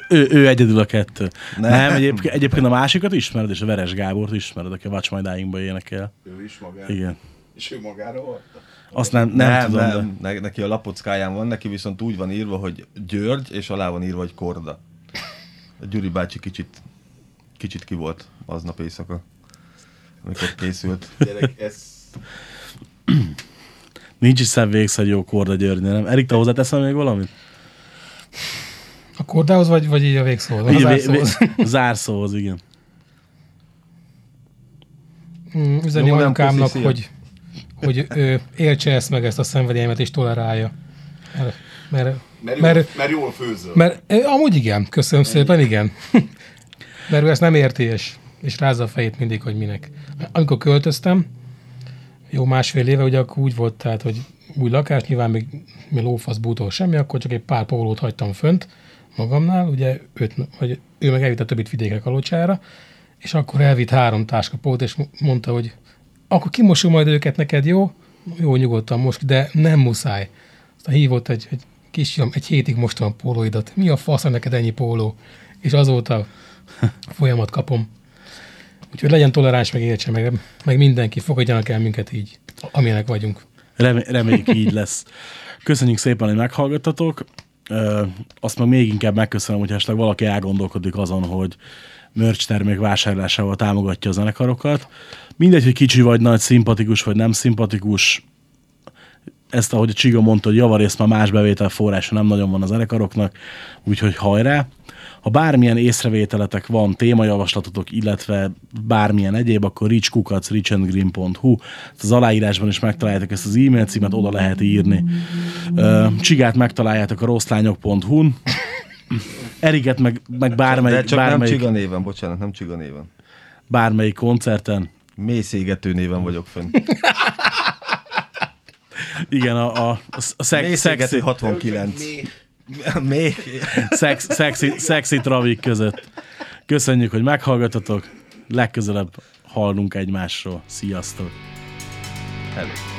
[SPEAKER 4] Ő, ő egyedül a kettő.
[SPEAKER 5] Nem.
[SPEAKER 4] Nem, egyébként, egyébként a másikat ismered, és a Veres Gábort ismered, aki a Watch My Dying-ba énekel.
[SPEAKER 1] ő is magára.
[SPEAKER 4] Igen.
[SPEAKER 1] És ő magára hordta?
[SPEAKER 4] Azt nem, nem,
[SPEAKER 5] nem,
[SPEAKER 4] tudom,
[SPEAKER 5] nem. Ne, neki a lapockáján van, neki viszont úgy van írva, hogy György, és alá van írva, hogy Korda. A Gyuri bácsi kicsit, kicsit ki volt aznap éjszaka, amikor készült.
[SPEAKER 1] Gyerek, ez...
[SPEAKER 4] nincs is szebb jó Korda Györgynél, nem? Erik, te hozzáteszem még valamit?
[SPEAKER 2] A kordához, vagy, vagy így a végszóhoz?
[SPEAKER 4] Így
[SPEAKER 2] Az
[SPEAKER 4] a
[SPEAKER 2] zárszóhoz.
[SPEAKER 4] vé- Zárszóhoz, igen.
[SPEAKER 2] Mm, Üzeni
[SPEAKER 5] Jó, nem
[SPEAKER 2] anyukámnak, hogy, hogy ő éltse ezt meg, ezt a szenvedélyemet, és tolerálja. Mert, mert,
[SPEAKER 1] Mert, jól,
[SPEAKER 2] mert,
[SPEAKER 1] mert jól főzöl.
[SPEAKER 2] mert amúgy igen, köszönöm szépen, igen. Mert ő ezt nem érti, és, és rázza a fejét mindig, hogy minek. Amikor költöztem, jó másfél éve, ugye akkor úgy volt, tehát, hogy új lakás, nyilván még mi lófasz, bútól semmi, akkor csak egy pár pólót hagytam fönt magamnál, ugye őt, vagy ő meg elvitt a többit vidékre kalocsára, és akkor elvitt három táskapót, és mondta, hogy akkor kimosom majd őket neked, jó? Jó, nyugodtan most, de nem muszáj. Aztán hívott egy, egy kisfiam, egy hétig mostam a pólóidat. Mi a fasz neked ennyi póló? És azóta folyamat kapom. Úgyhogy legyen toleráns, meg értse meg, meg mindenki, fogadjanak el minket így, amilyenek vagyunk.
[SPEAKER 4] Remé- reméljük így lesz. Köszönjük szépen, hogy meghallgattatok. Ö, azt meg még inkább megköszönöm, hogy esetleg valaki elgondolkodik azon, hogy merch termék vásárlásával támogatja a zenekarokat. Mindegy, hogy kicsi vagy nagy, szimpatikus vagy nem szimpatikus, ezt, ahogy a Csiga mondta, hogy javarészt már más bevételforrása nem nagyon van az zenekaroknak, úgyhogy hajrá! Ha bármilyen észrevételetek van, témajavaslatotok, illetve bármilyen egyéb, akkor richkukac, richandgreen.hu. Az aláírásban is megtaláljátok ezt az e-mail címet, oda lehet írni. Csigát megtaláljátok a rosszlányok.hu-n. Eriket meg, meg bármelyik,
[SPEAKER 5] De csak nem
[SPEAKER 4] bármelyik,
[SPEAKER 5] Csiga néven, bocsánat, nem Csiga néven.
[SPEAKER 4] bármelyik koncerten.
[SPEAKER 5] Mélyszégető néven vagyok fönn.
[SPEAKER 4] Igen, a, a, a szex,
[SPEAKER 5] Mészégető
[SPEAKER 4] szexi,
[SPEAKER 5] 69. Még?
[SPEAKER 4] szex, szexi, szexi travik között. Köszönjük, hogy meghallgatatok. Legközelebb hallunk egymásról. Sziasztok!
[SPEAKER 5] Hello.